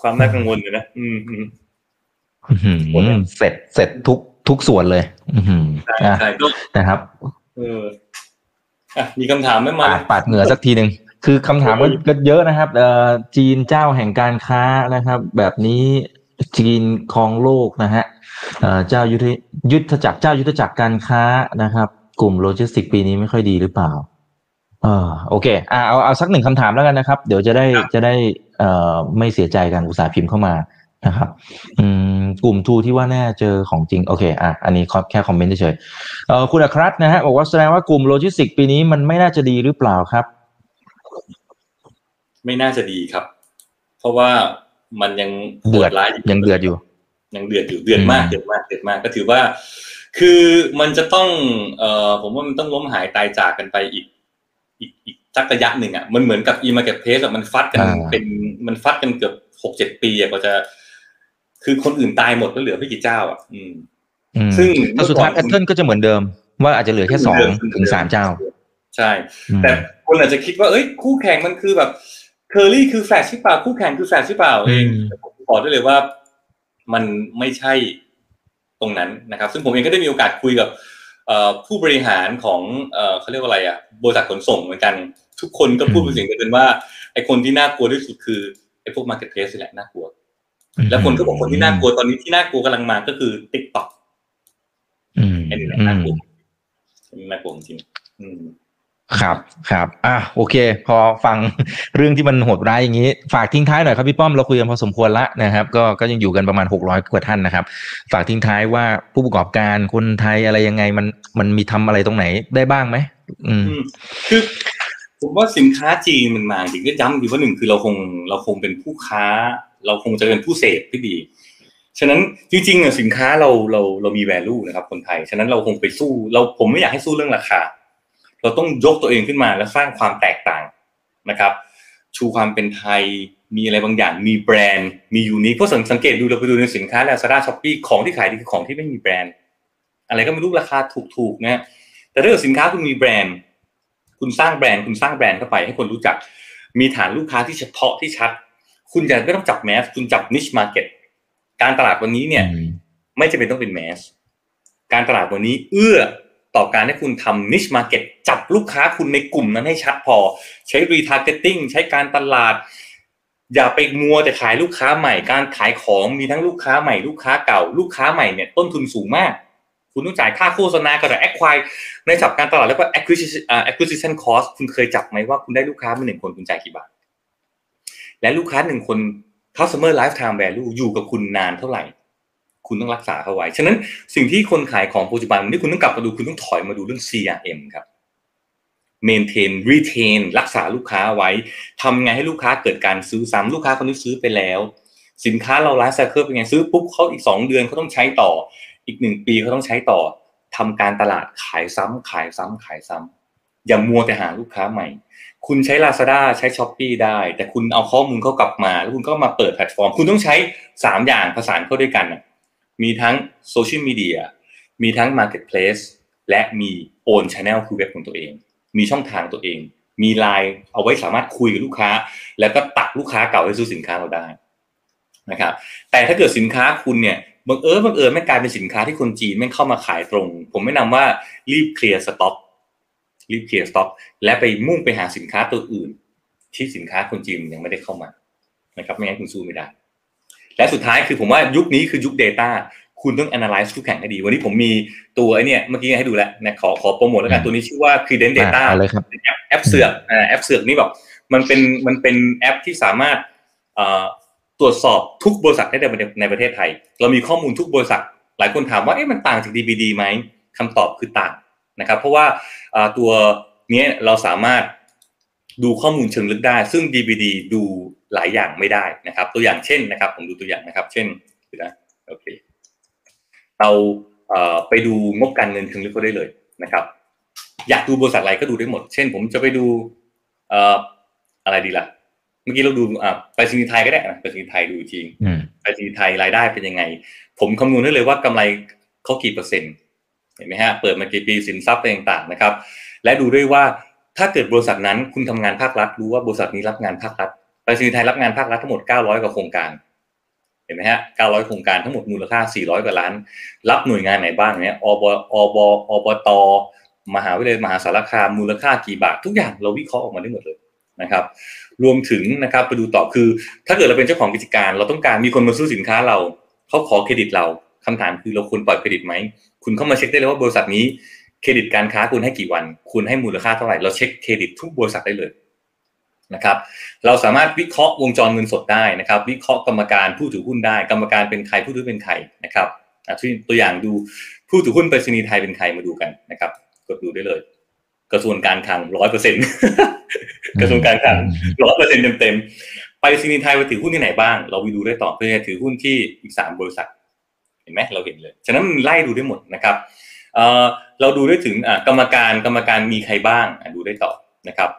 C: ความน่ากังวลอยู่นะอืม
B: อื้อหือเสร็จเสร็จทุกทุกส่วนเลย อือหือ
C: ใช่
B: อะ
C: ใช่ก็
B: นะครับ
C: เอออะมีคำถามไหมมา
B: ปาดปาดเหงื่อสักทีหนึ่งคือคำถามก็ก็เยอะนะครับเอ่อจีนเจ้าแห่งการค้านะครับ แบบนี้ จีนครองโลกนะฮะเอ่อเจ้ายุทธยุทธจักรเจ้ายุทธจักรการค้านะครับ กลุ่มโลจิสติกส์ปีนี้ไม่ค่อยดีหรือเปล่าเออโอเคอ่าเอาเอาสักหนึ่งคำถามแล้วกันนะครับ เดี๋ยวจะได้จะได้เอ่อไม่เสียใจกันอุตสาห์พิมพ์เข้ามานะครับ อืมกลุ่มทูที่ว่าแน่เจอของจริง โอเคอะอันนี้แค่คอมเมนต์เฉยๆเอ่อคุณอัครรัตน์นะฮะบอกว่าแสดงว่ากลุ่มโลจิสติกส์ปีนี้มันไม่น่าจะดีหรือเปล่าครับ
C: ไม่น่าจะดีครับ เพราะว่า มันยังโห
B: เดือด
C: ร้าย
B: ยังเดือดอยู่
C: ยังเดือดอยู่เดือดมาก
B: อืม
C: เดือดมากเดือดมากก็ถือว่า คือมันจะต้องเอ่อผมว่ามันต้องล้มหายตายจากกันไปอีก อีกอีกสักระยะหนึ่งอะมันเหมือนกับ e-marketplace อะมันฟัดกัน
B: อ่า
C: เป็นมันฟัดกันเกือบหกเจ็ดปีอะกว่าจะ คือคนอื่นตายหมดแล้วเหลือไม่กี่เจ้าอะอืม
B: อืม
C: ซึ่ง
B: แต่สุดท้ายแพทเทิร์นก็จะเหมือนเดิม ว่าอาจจะเหลือแค่สองถึงสามเจ้า
C: ใช่
B: อืม
C: แต่คนอาจจะคิดว่าเอ้ยคู่แข่งมันคือแบบ เคอรี่คือแฟลชใช่เปล่าคู่แข่งคือแฟลชใช่เปล่าเอง
B: อืม
C: แต่ผมบอกได้เลยว่ามันไม่ใช่ตรงนั้นนะครับ ซึ่งผมเองก็ได้มีโอกาสคุยกับเอ่อผู้บริหารของเอ่อเขาเรียกว่าอะไรอะบริษัทขนส่งเหมือนกัน ทุกคนก็พูดเป็นเสียงเดียวกันว่าไอ้คนที่น่ากลัวที่สุดคือไอ้พวก marketplace นี่แหละน่ากลัว แล้วคนก็บอกคนที่น่ากลัวตอนนี้ที่น่ากลัวกำลังมาก็คือ TikTok อื
B: ม
C: ไอ้นี่แหละ
B: อืม
C: น่ากลัวน่ากลัวจริงๆอืม
B: ครับครับอะโอเค พอฟังเรื่องที่มันโหดร้ายอย่างนี้ ฝากทิ้งท้ายหน่อยครับพี่ป้อมเราคุยกันพอสมควรละนะครับ ก็ก็ยังอยู่กันประมาณหกร้อยกว่าท่านนะครับ ฝากทิ้งท้ายว่าผู้ประกอบการคนไทยอะไรยังไงมันมันมีทำอะไรตรงไหนได้บ้างไหมอืม
C: คือผมว่าสินค้าจีนมันมาจริงก็ย้ำดีว่าหนึ่งคือเราคงเราคงเป็นผู้ค้า เราคงจะเป็นผู้เสพที่ดีฉะนั้นจริงๆอะสินค้าเราเราเรามี value นะครับ คนไทย ฉะนั้นเราคงไปสู้ เราผมไม่อยากให้สู้เรื่องราคา เราต้องยกตัวเองขึ้นมาและสร้างความแตกต่างนะครับ ชูความเป็นไทยมีอะไรบางอย่างมีแบรนด์มียูนิคเพราะสังสังเกตดูเราไปดูในสินค้า Lazada Shopee ของที่ขายดีคือของที่ไม่มีแบรนด์ อะไรก็ไม่รู้ราคาถูกๆนะแต่ถ้าเกิดสินค้าคุณมีแบรนด์ คุณสร้างแบรนด์คุณสร้างแบรนด์เข้าไป ให้คนรู้จัก มีฐานลูกค้าที่เฉพาะที่ชัด คุณจะไม่ต้องจับ mass คุณจับ niche market การตลาดวันนี้เนี่ย ไม่จำเป็นต้องเป็น mass การตลาดวันนี้เอื้อ ต่อการให้คุณทำ niche market จับลูกค้าคุณในกลุ่มนั้นให้ชัดพอ ใช้ retargeting ใช้การตลาด อย่าไปมัวแต่ขายลูกค้าใหม่ การขายของมีทั้งลูกค้าใหม่ลูกค้าเก่า ลูกค้าใหม่เนี่ยต้นทุนสูงมาก คุณต้องจ่ายค่าโฆษณากับแอคควายในศัพท์การตลาดเรียกว่า acquisition อ่า acquisition cost คุณเคยจับไหมว่าคุณได้ลูกค้ามาหนึ่งคนคุณจ่ายกี่บาทและลูกค้าหนึ่งคน customer lifetime value อยู่กับคุณนานเท่าไหร่ คุณต้องรักษาเขาไว้ ฉะนั้นสิ่งที่คนขายของปัจจุบันนี้คุณต้องกลับมาดูคุณต้องถอยมาดูเรื่อง CRM ครับ maintain retain รักษาลูกค้าไว้ทำไงให้ลูกค้าเกิดการซื้อซ้ำลูกค้าคนนี้ซื้อไปแล้ว สินค้าเรา life cycle เป็นไงซื้อปุ๊บเขาอีกสองเดือนเขาต้องใช้ต่อ อีกหนึ่งปีเขาต้องใช้ต่อทำการตลาดขายซ้ำขายซ้ำขายซ้ำอย่ามัวแต่หาลูกค้าใหม่ คุณใช้ Lazada ใช้ Shopee ได้ แต่คุณเอาข้อมูลเขากลับมา แล้วคุณก็มาเปิดแพลตฟอร์ม คุณต้องใช้สามอย่างผสานเข้าด้วยกันนะ มีทั้งโซเชียลมีเดียมีทั้ง marketplace และมี own channel คือเว็บของตัวเอง มีช่องทางตัวเอง มีไลน์เอาไว้สามารถคุยกับลูกค้า แล้วก็ดักลูกค้าเก่าให้ซื้อสินค้าเราได้นะครับแต่ถ้าเกิดสินค้าคุณเนี่ยบังเอิญบังเอิญไม่กลายเป็นสินค้าที่คนจีนไม่เข้ามาขายตรง ผมแนะนำว่ารีบเคลียร์สต็อกรีบเคลียร์สต็อก และไปมุ่งไปหาสินค้าตัวอื่น ที่สินค้าคนจีนยังไม่ได้เข้ามานะครับไม่งั้นคุณสู้ไม่ได้ และสุดท้ายคือผมว่ายุคนี้คือยุค Data คุณต้อง analyze คู่แข่งให้ดี วันนี้ผมมีตัวไอ้เนี่ยเมื่อกี้ให้ดูแล้วนะขอขอโปรโมทแล้วกันตัวนี้ชื่อว่า Creden Data
B: อ่าเอาเลยครับ
C: เป็นแอปแอปเสือกอ่าแอปเสือกนี่แบบมันเป็นมันเป็นแอปที่สามารถเอ่อตรวจสอบทุกบริษัทได้ในในประเทศไทย เรามีข้อมูลทุกบริษัท หลายคนถามว่าเอ๊ะมันต่างจาก DBD ไหมคำตอบคือต่างนะครับ เพราะว่าอ่าตัวเนี้ยเราสามารถดูข้อมูลเชิงลึกได้ ซึ่ง DBD ดู หลายอย่างไม่ได้นะครับ ตัวอย่างเช่นนะครับ ผมดูตัวอย่างนะครับ เช่นเดี๋ยวนะโอเคเราเอ่อไปดูงบการเงินเชิงลึกก็ได้เลยนะครับ อยากดูบริษัทอะไรก็ดูได้หมด เช่น ผมจะไปดูเอ่ออะไรดีล่ะ เมื่อกี้เราดูอ่าไปรษณีย์ไทยก็ได้นะไปรษณีย์ไทยดูอีกที
B: อืม
C: ไปรษณีย์ไทยรายได้เป็นยังไง ผมคำนวณได้เลยว่ากำไรเขากี่เปอร์เซ็นต์เห็นไหมฮะเปิดมากี่ปีสินทรัพย์อะไรต่างๆนะครับ และดูด้วยว่าถ้าเกิดบริษัทนั้นคุณทำงานภาครัฐรู้ว่าบริษัทนี้รับงานภาครัฐ ไปรษณีย์ไทยรับงานภาครัฐทั้งหมด 900 กว่าโครงการ เห็นไหมฮะ 900 โครงการทั้งหมดมูลค่า 400 กว่าล้าน รับหน่วยงานไหนบ้างเนี่ยอบอบอบต มหาวิทยาลัยมหาสารคามมูลค่ากี่บาท ทุกอย่างเราวิเคราะห์ออกมาได้หมดเลยนะครับ รวมถึงนะครับไปดูต่อคือ ถ้าเกิดเราเป็นเจ้าของกิจการ เราต้องการมีคนมาซื้อสินค้าเราเขาขอเครดิตเราคำถามคือเราควรปล่อยเครดิตไหม คุณเข้ามาเช็คได้เลยว่าบริษัทนี้เครดิตการค้าคุณให้กี่วัน คุณให้มูลค่าเท่าไหร่ เราเช็คเครดิตทุกบริษัทได้เลย นะครับเราสามารถวิเคราะห์วงจรเงินสดได้นะครับ วิเคราะห์กรรมการผู้ถือหุ้นได้ กรรมการเป็นใครผู้ถือเป็นใครนะครับตัวอย่างดูผู้ถือหุ้นไปรษณีย์ไทยเป็นใครมาดูกันนะครับ กดดูได้เลย กระทรวงการคลังร้อยเปอร์เซ็นต์กระทรวงการคลังร้อยเปอร์เซ็นต์เต็มๆไปรษณีย์ไทยไปถือหุ้นที่ไหนบ้าง เราไปดูได้ต่อเพื่อถือหุ้นที่อีกสามบริษัท เห็นไหมเราเห็นเลย ฉะนั้นไล่ดูได้หมดนะครับเราดูได้ถึงกรรมการกรรมการมีใครบ้างดูได้ต่อนะครับ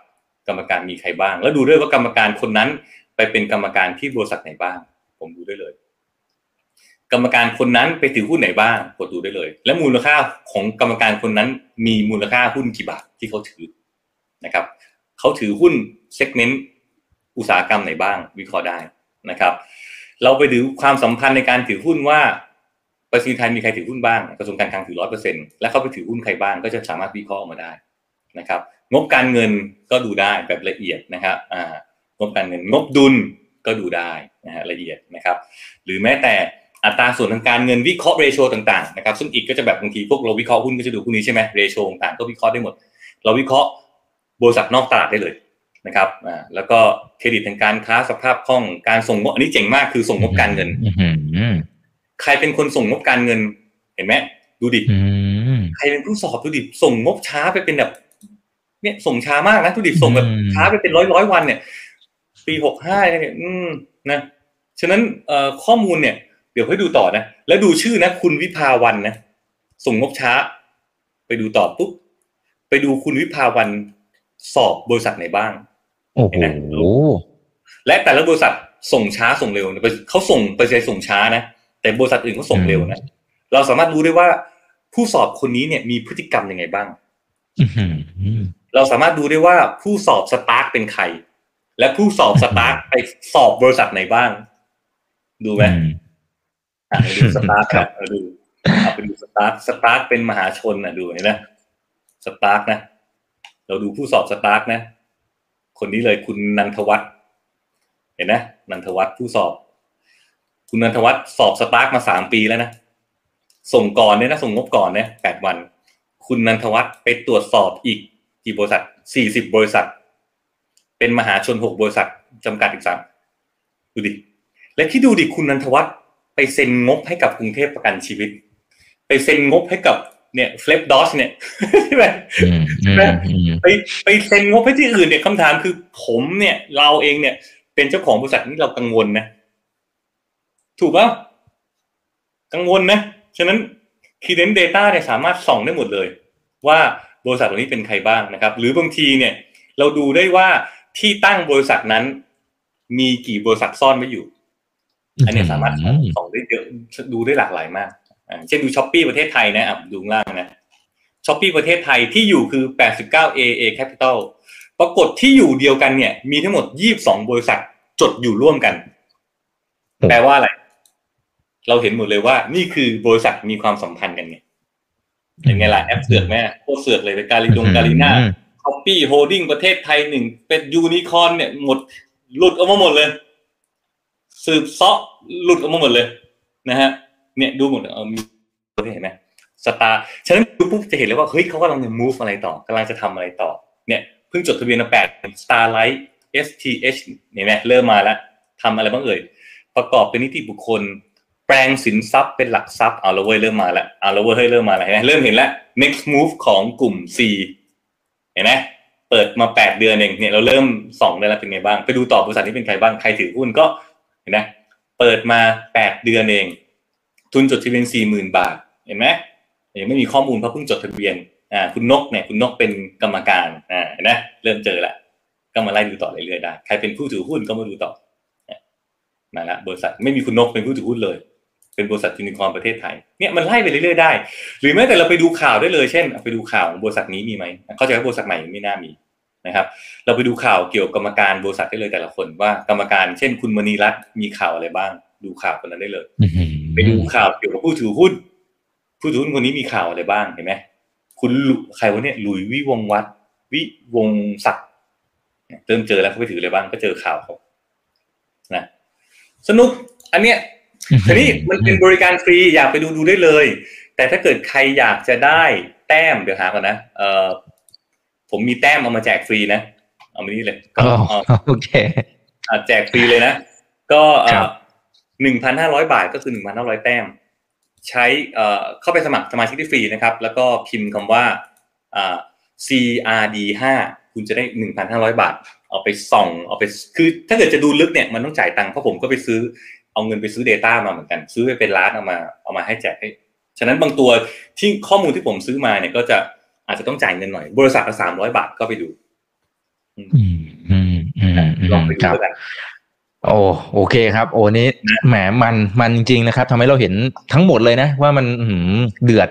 C: กรรมการมีใครบ้าง แล้วดูด้วยว่ากรรมการคนนั้นไปเป็นกรรมการที่บริษัทไหนบ้าง ผมดูได้เลย กรรมการคนนั้นไปถือหุ้นไหนบ้างกดดูได้เลย และมูลค่าของกรรมการคนนั้น มีมูลค่าหุ้นกี่บาทที่เขาถือนะครับเขาถือหุ้นเซกเมนต์อุตสาหกรรมไหนบ้าง วิเคราะห์ได้นะครับ เราไปดูความสัมพันธ์ในการถือหุ้นว่าประสิทธิไทยมีใครถือหุ้นบ้างกระทรวงการคลังถือร้อยเปอร์เซ็นต์และเขาไปถือหุ้นใครบ้างก็จะสามารถวิเคราะห์ออกมาได้ นะครับงบการเงินก็ดูได้แบบละเอียดนะครับอ่างบการเงินงบดุลก็ดูได้นะฮะละเอียดนะครับหรือแม้แต่อัตราส่วนทางการเงินวิเคราะห์เรโชต่างๆนะครับซึ่งอีกก็จะแบบบางทีพวกเราวิเคราะห์หุ้นก็จะดูพวกนี้ใช่ไหมเรโชต่างๆก็วิเคราะห์ได้หมด เราวิเคราะห์บริษัทนอกตลาดได้เลยนะครับอ่าแล้วก็เครดิตทางการค้าสภาพคล่องการส่งงบอันนี้เจ๋งมากคือส่งงบการเงินใครเป็นคนส่งงบการเงินเห็นไหมดูดิใครเป็นผู้สอบดูดิส่งงบช้าไปเป็นแบบ เนี่ยส่งช้ามากนะทุดิบส่งแบบช้าไปเป็นร้อยร้อยวันเนี่ย ปีหกห้าเนี่ยอืมนะฉะนั้นเอ่อข้อมูลเนี่ย เดี๋ยวให้ดูต่อนะ แล้วดูชื่อนะ คุณวิภาวันนะส่งงบช้า ไปดูต่อปุ๊บไปดูคุณวิภาวันสอบบริษัทไหนบ้าง
B: โอ้โห
C: และแต่ละบริษัทส่งช้าส่งเร็วเขาส่งไปใช้ส่งช้านะแต่บริษัทอื่นเขาส่งเร็วนะเราสามารถรู้ได้ว่าผู้สอบคนนี้เนี่ยมีพฤติกรรมยังไงบ้าง เราสามารถดูได้ว่าผู้สอบ STARK เป็นใคร และผู้สอบ STARK ไปสอบบริษัทไหนบ้าง ดูไหมอ่าดู STARK ครับดูเอาไปดู STARK STARK เป็นมหาชนอะดูเห็นไหม STARK นะ เราดูผู้สอบ STARK นะ คนนี้เลยคุณนันทวัฒน์เห็นไหมนันทวัฒน์ผู้สอบ คุณนันทวัฒน์สอบสตาร์กมาสามปีแล้วนะส่งก่อนเนี่ยนะส่งงบก่อนเนี่ยแปดวัน คุณนันทวัฒน์ไปตรวจสอบอีก กี่บริษัทสี่สิบบริษัท เป็นมหาชนหกบริษัทจำกัดอีกสามดูดิ และที่ดูดิคุณนันทวัฒน์ไปเซ็นงบให้กับกรุงเทพประกันชีวิต ไปเซ็นงบให้กับเนี่ยเฟลปดอสเนี่ยใช่ไหมไปไปเซ็นงบให้ที่อื่นเนี่ยคำถามคือผมเนี่ยเราเองเนี่ย เป็นเจ้าของบริษัทนี่เรากังวลนะ ถูกป่ะกังวลนะ ฉะนั้น Key Data เนี่ยสามารถส่องได้หมดเลย ว่า บริษัทเหล่านี้เป็นใครบ้างนะครับ หรือบางทีเนี่ยเราดูได้ว่าที่ตั้งบริษัทนั้น มีกี่บริษัทซ่อนไว้อยู่ อันนี้สามารถส่องได้เยอะดูได้หลากหลายมากเช่นดูช้อปปี้ประเทศไทยนะอะดูล่างนะช้อปปี้ประเทศไทยที่อยู่คือ 89 AA Capital ปรากฏที่อยู่เดียวกันเนี่ย มีทั้งหมด 22 บริษัทจดอยู่ร่วมกัน แปลว่าอะไร เราเห็นหมดเลยว่า นี่คือบริษัทมีความสัมพันธ์กันเนี่ ยยังไงล่ะแอปเสือกแม่โคตรเสือกเลยเป็นการิดงการีน่าคอปปี้โฮดดิ้งประเทศไทยหนึ่งเป็นยูนิคอนเนี่ยหมดหลุดออกมาหมดเลย สืบเซาะหลุดออกมาหมดเลย นะฮะ เนี่ยดูหมดเออมีเห็นไหมสตาร์ฉะนั้นดูปุ๊บจะเห็นเลยว่าเฮ้ยเขากำลังจะ move อะไรต่อกำลังจะทำอะไรต่อ เนี่ยเพิ่งจดทะเบียนมาแปด Starlight STH เนี่ยเริ่มมาแล้วทำอะไรบ้างเอ่ยประกอบเป็นนิติบุคคล แปลงสินทรัพย์เป็นหลักทรัพย์เอาละเว้ยเริ่มมาแล้วเอาละเว้ยเริ่มมาแล้วเห็นไหมเริ่มเห็นแล้ว next move ของกลุ่ม C เห็นไหมเปิดมาแปดเดือนเองเนี่ยเราเริ่มส่องได้แล้วเป็นไงบ้าง ไปดูต่อบริษัทนี้เป็นใครบ้างใครถือหุ้นก็เห็นไหมเปิดมาแปดเดือนเอง ทุนจดทะเบียนสี่หมื่นบาท เห็นไหมยังไม่มีข้อมูลเพราะเพิ่งจดทะเบียนอ่าคุณนกเนี่ยคุณนกเป็นกรรมการอ่าเห็นไหมเริ่มเจอละก็มาไล่ดูต่อเรื่อยๆได้ ใครเป็นผู้ถือหุ้นก็มาดูต่อมาละบริษัทไม่มีคุณนกเป็นผู้ถือหุ้นเลย เป็นบริษัทยูนิคอร์นประเทศไทยเนี่ยมันไล่ไปเรื่อยๆได้ หรือแม้แต่เราไปดูข่าวได้เลยเช่นไปดูข่าวของบริษัทนี้มีไหมเข้าใจว่าบริษัทใหม่ไม่น่ามีนะครับ เราไปดูข่าวเกี่ยวกับกรรมการบริษัทได้เลยแต่ละคนว่ากรรมการเช่น คุณมณีรัตน์มีข่าวอะไรบ้าง ดูข่าวคนนั้นได้เลย
B: อื้อหือ
C: ไปดูข่าวเกี่ยวกับผู้ถือหุ้น ผู้ถือหุ้นคนนี้มีข่าวอะไรบ้างเห็นไหมคุณลุใครวะเนี่ยหลุยวิวงศ์วัดวิวงศ์ศักดิ์เริ่มเจอแล้วเขาไปถืออะไรบ้างก็เจอข่าวเขานะสนุกอันเนี้ย ทีนี้มันเป็นบริการฟรีอยากไปดูดูได้เลย แต่ถ้าเกิดใครอยากจะได้แต้มเดี๋ยวหาก่อนนะเออผมมีแต้มเอามาแจกฟรีนะ เอามานี่เลย
B: อ๋อ
C: เอา
B: โอเค
C: อะแจกฟรีเลยนะ ก็
B: ครับ
C: หนึ่งพันห้าร้อยบาทก็คือหนึ่งพันห้าร้อยแต้ม ใช้เอ่อเข้าไปสมัครสมาชิกที่ฟรีนะครับ แล้วก็พิมพ์คำว่าอ่า CRD ห้าคุณจะได้หนึ่งพันห้าร้อยบาท เอาไปส่องเอาไปคือถ้าเกิดจะดูลึกเนี่ยมันต้องจ่ายตังค์เพราะผมก็ไปซื้อ เอาเงินไปซื้อ Data มาเหมือนกัน ซื้อไปเป็นล้านเอามาเอามาให้แจกให้ ฉะนั้นบางตัวที่ข้อมูลที่ผมซื้อมาเนี่ยก็จะอาจจะต้องจ่ายเงินหน่อย บริษัทละสามร้อยบาทก็ไปดู
B: อืมอืมอืมอื
C: ลอง
B: ม
C: ไปดู
B: ครับ
C: แล้วกัน
B: โอ้โอเคครับ โอ้นี้
C: นะ
B: แหมมันมันจริงนะครับทำให้เราเห็นทั้งหมดเลยนะ ว่ามันอื้อหือเดือด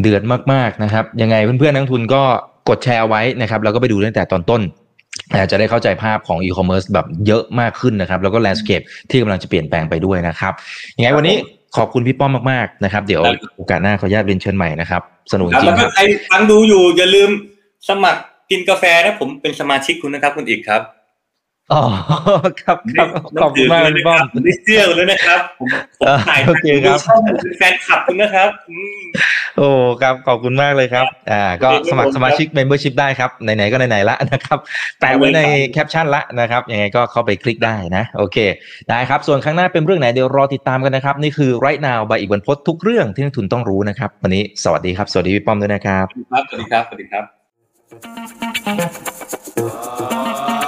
B: เดือดมากๆนะครับ ยังไงเพื่อนๆนักลงทุนก็กดแชร์ไว้นะครับ แล้วก็ไปดูตั้งแต่ตอนต้นอา จจะได้เข้าใจภาพของอีคอมเมิร์ซแบบเยอะมากขึ้นนะครับ แล้วก็ landscape ที่กำลังจะเปลี่ยนแปลงไปด้วยนะครับยังไงวันนี้ขอบคุณพี่ป้อมมากๆนะครับ เดี๋ยวโอกาสหน้าขออนุญาตเรียนเชิญใหม่นะครับ สนุกจ
C: ครับค
B: ริ
C: แล้วก็ใครฟังดูอยู่อย่าลืมสมัครกินกาแฟนะผมเป็นสมาชิกคุณนะครับคุณอีกครับ
B: อ๋อครับครับขอบคุณมากพี่ป้อม
C: ผมได้เสื้อเลยนะครับผมผม
B: เออ
C: ถ่าย
B: โอเคครับ
C: ดูช่องเป็นแฟนคลับคุณนะครับอืม
B: โอ้ครับขอบคุณมากเลยครับ อ่า ก็
C: โอเค
B: สมัค
C: ค
B: ร
C: รับ
B: สมาชิก membership ได้ครับไหนๆก็ไหนๆละนะครับแปะไว้ในแคปชั่นละนะครับยังไงก็เข้าไปคลิกได้นะ โอเคได้ครับ ส่วนข้างหน้าเป็นเรื่องไหนเดี๋ยวรอติดตามกันนะครับ นี่คือ right now ใบอีกวันพดทุกเรื่องที่นักทุนต้องรู้นะครับ วันนี้สวัสดีครับสวัสดีพี่ป้อมด้วยนะครับ
C: ครับสวัสดีครับสวัสดีครับ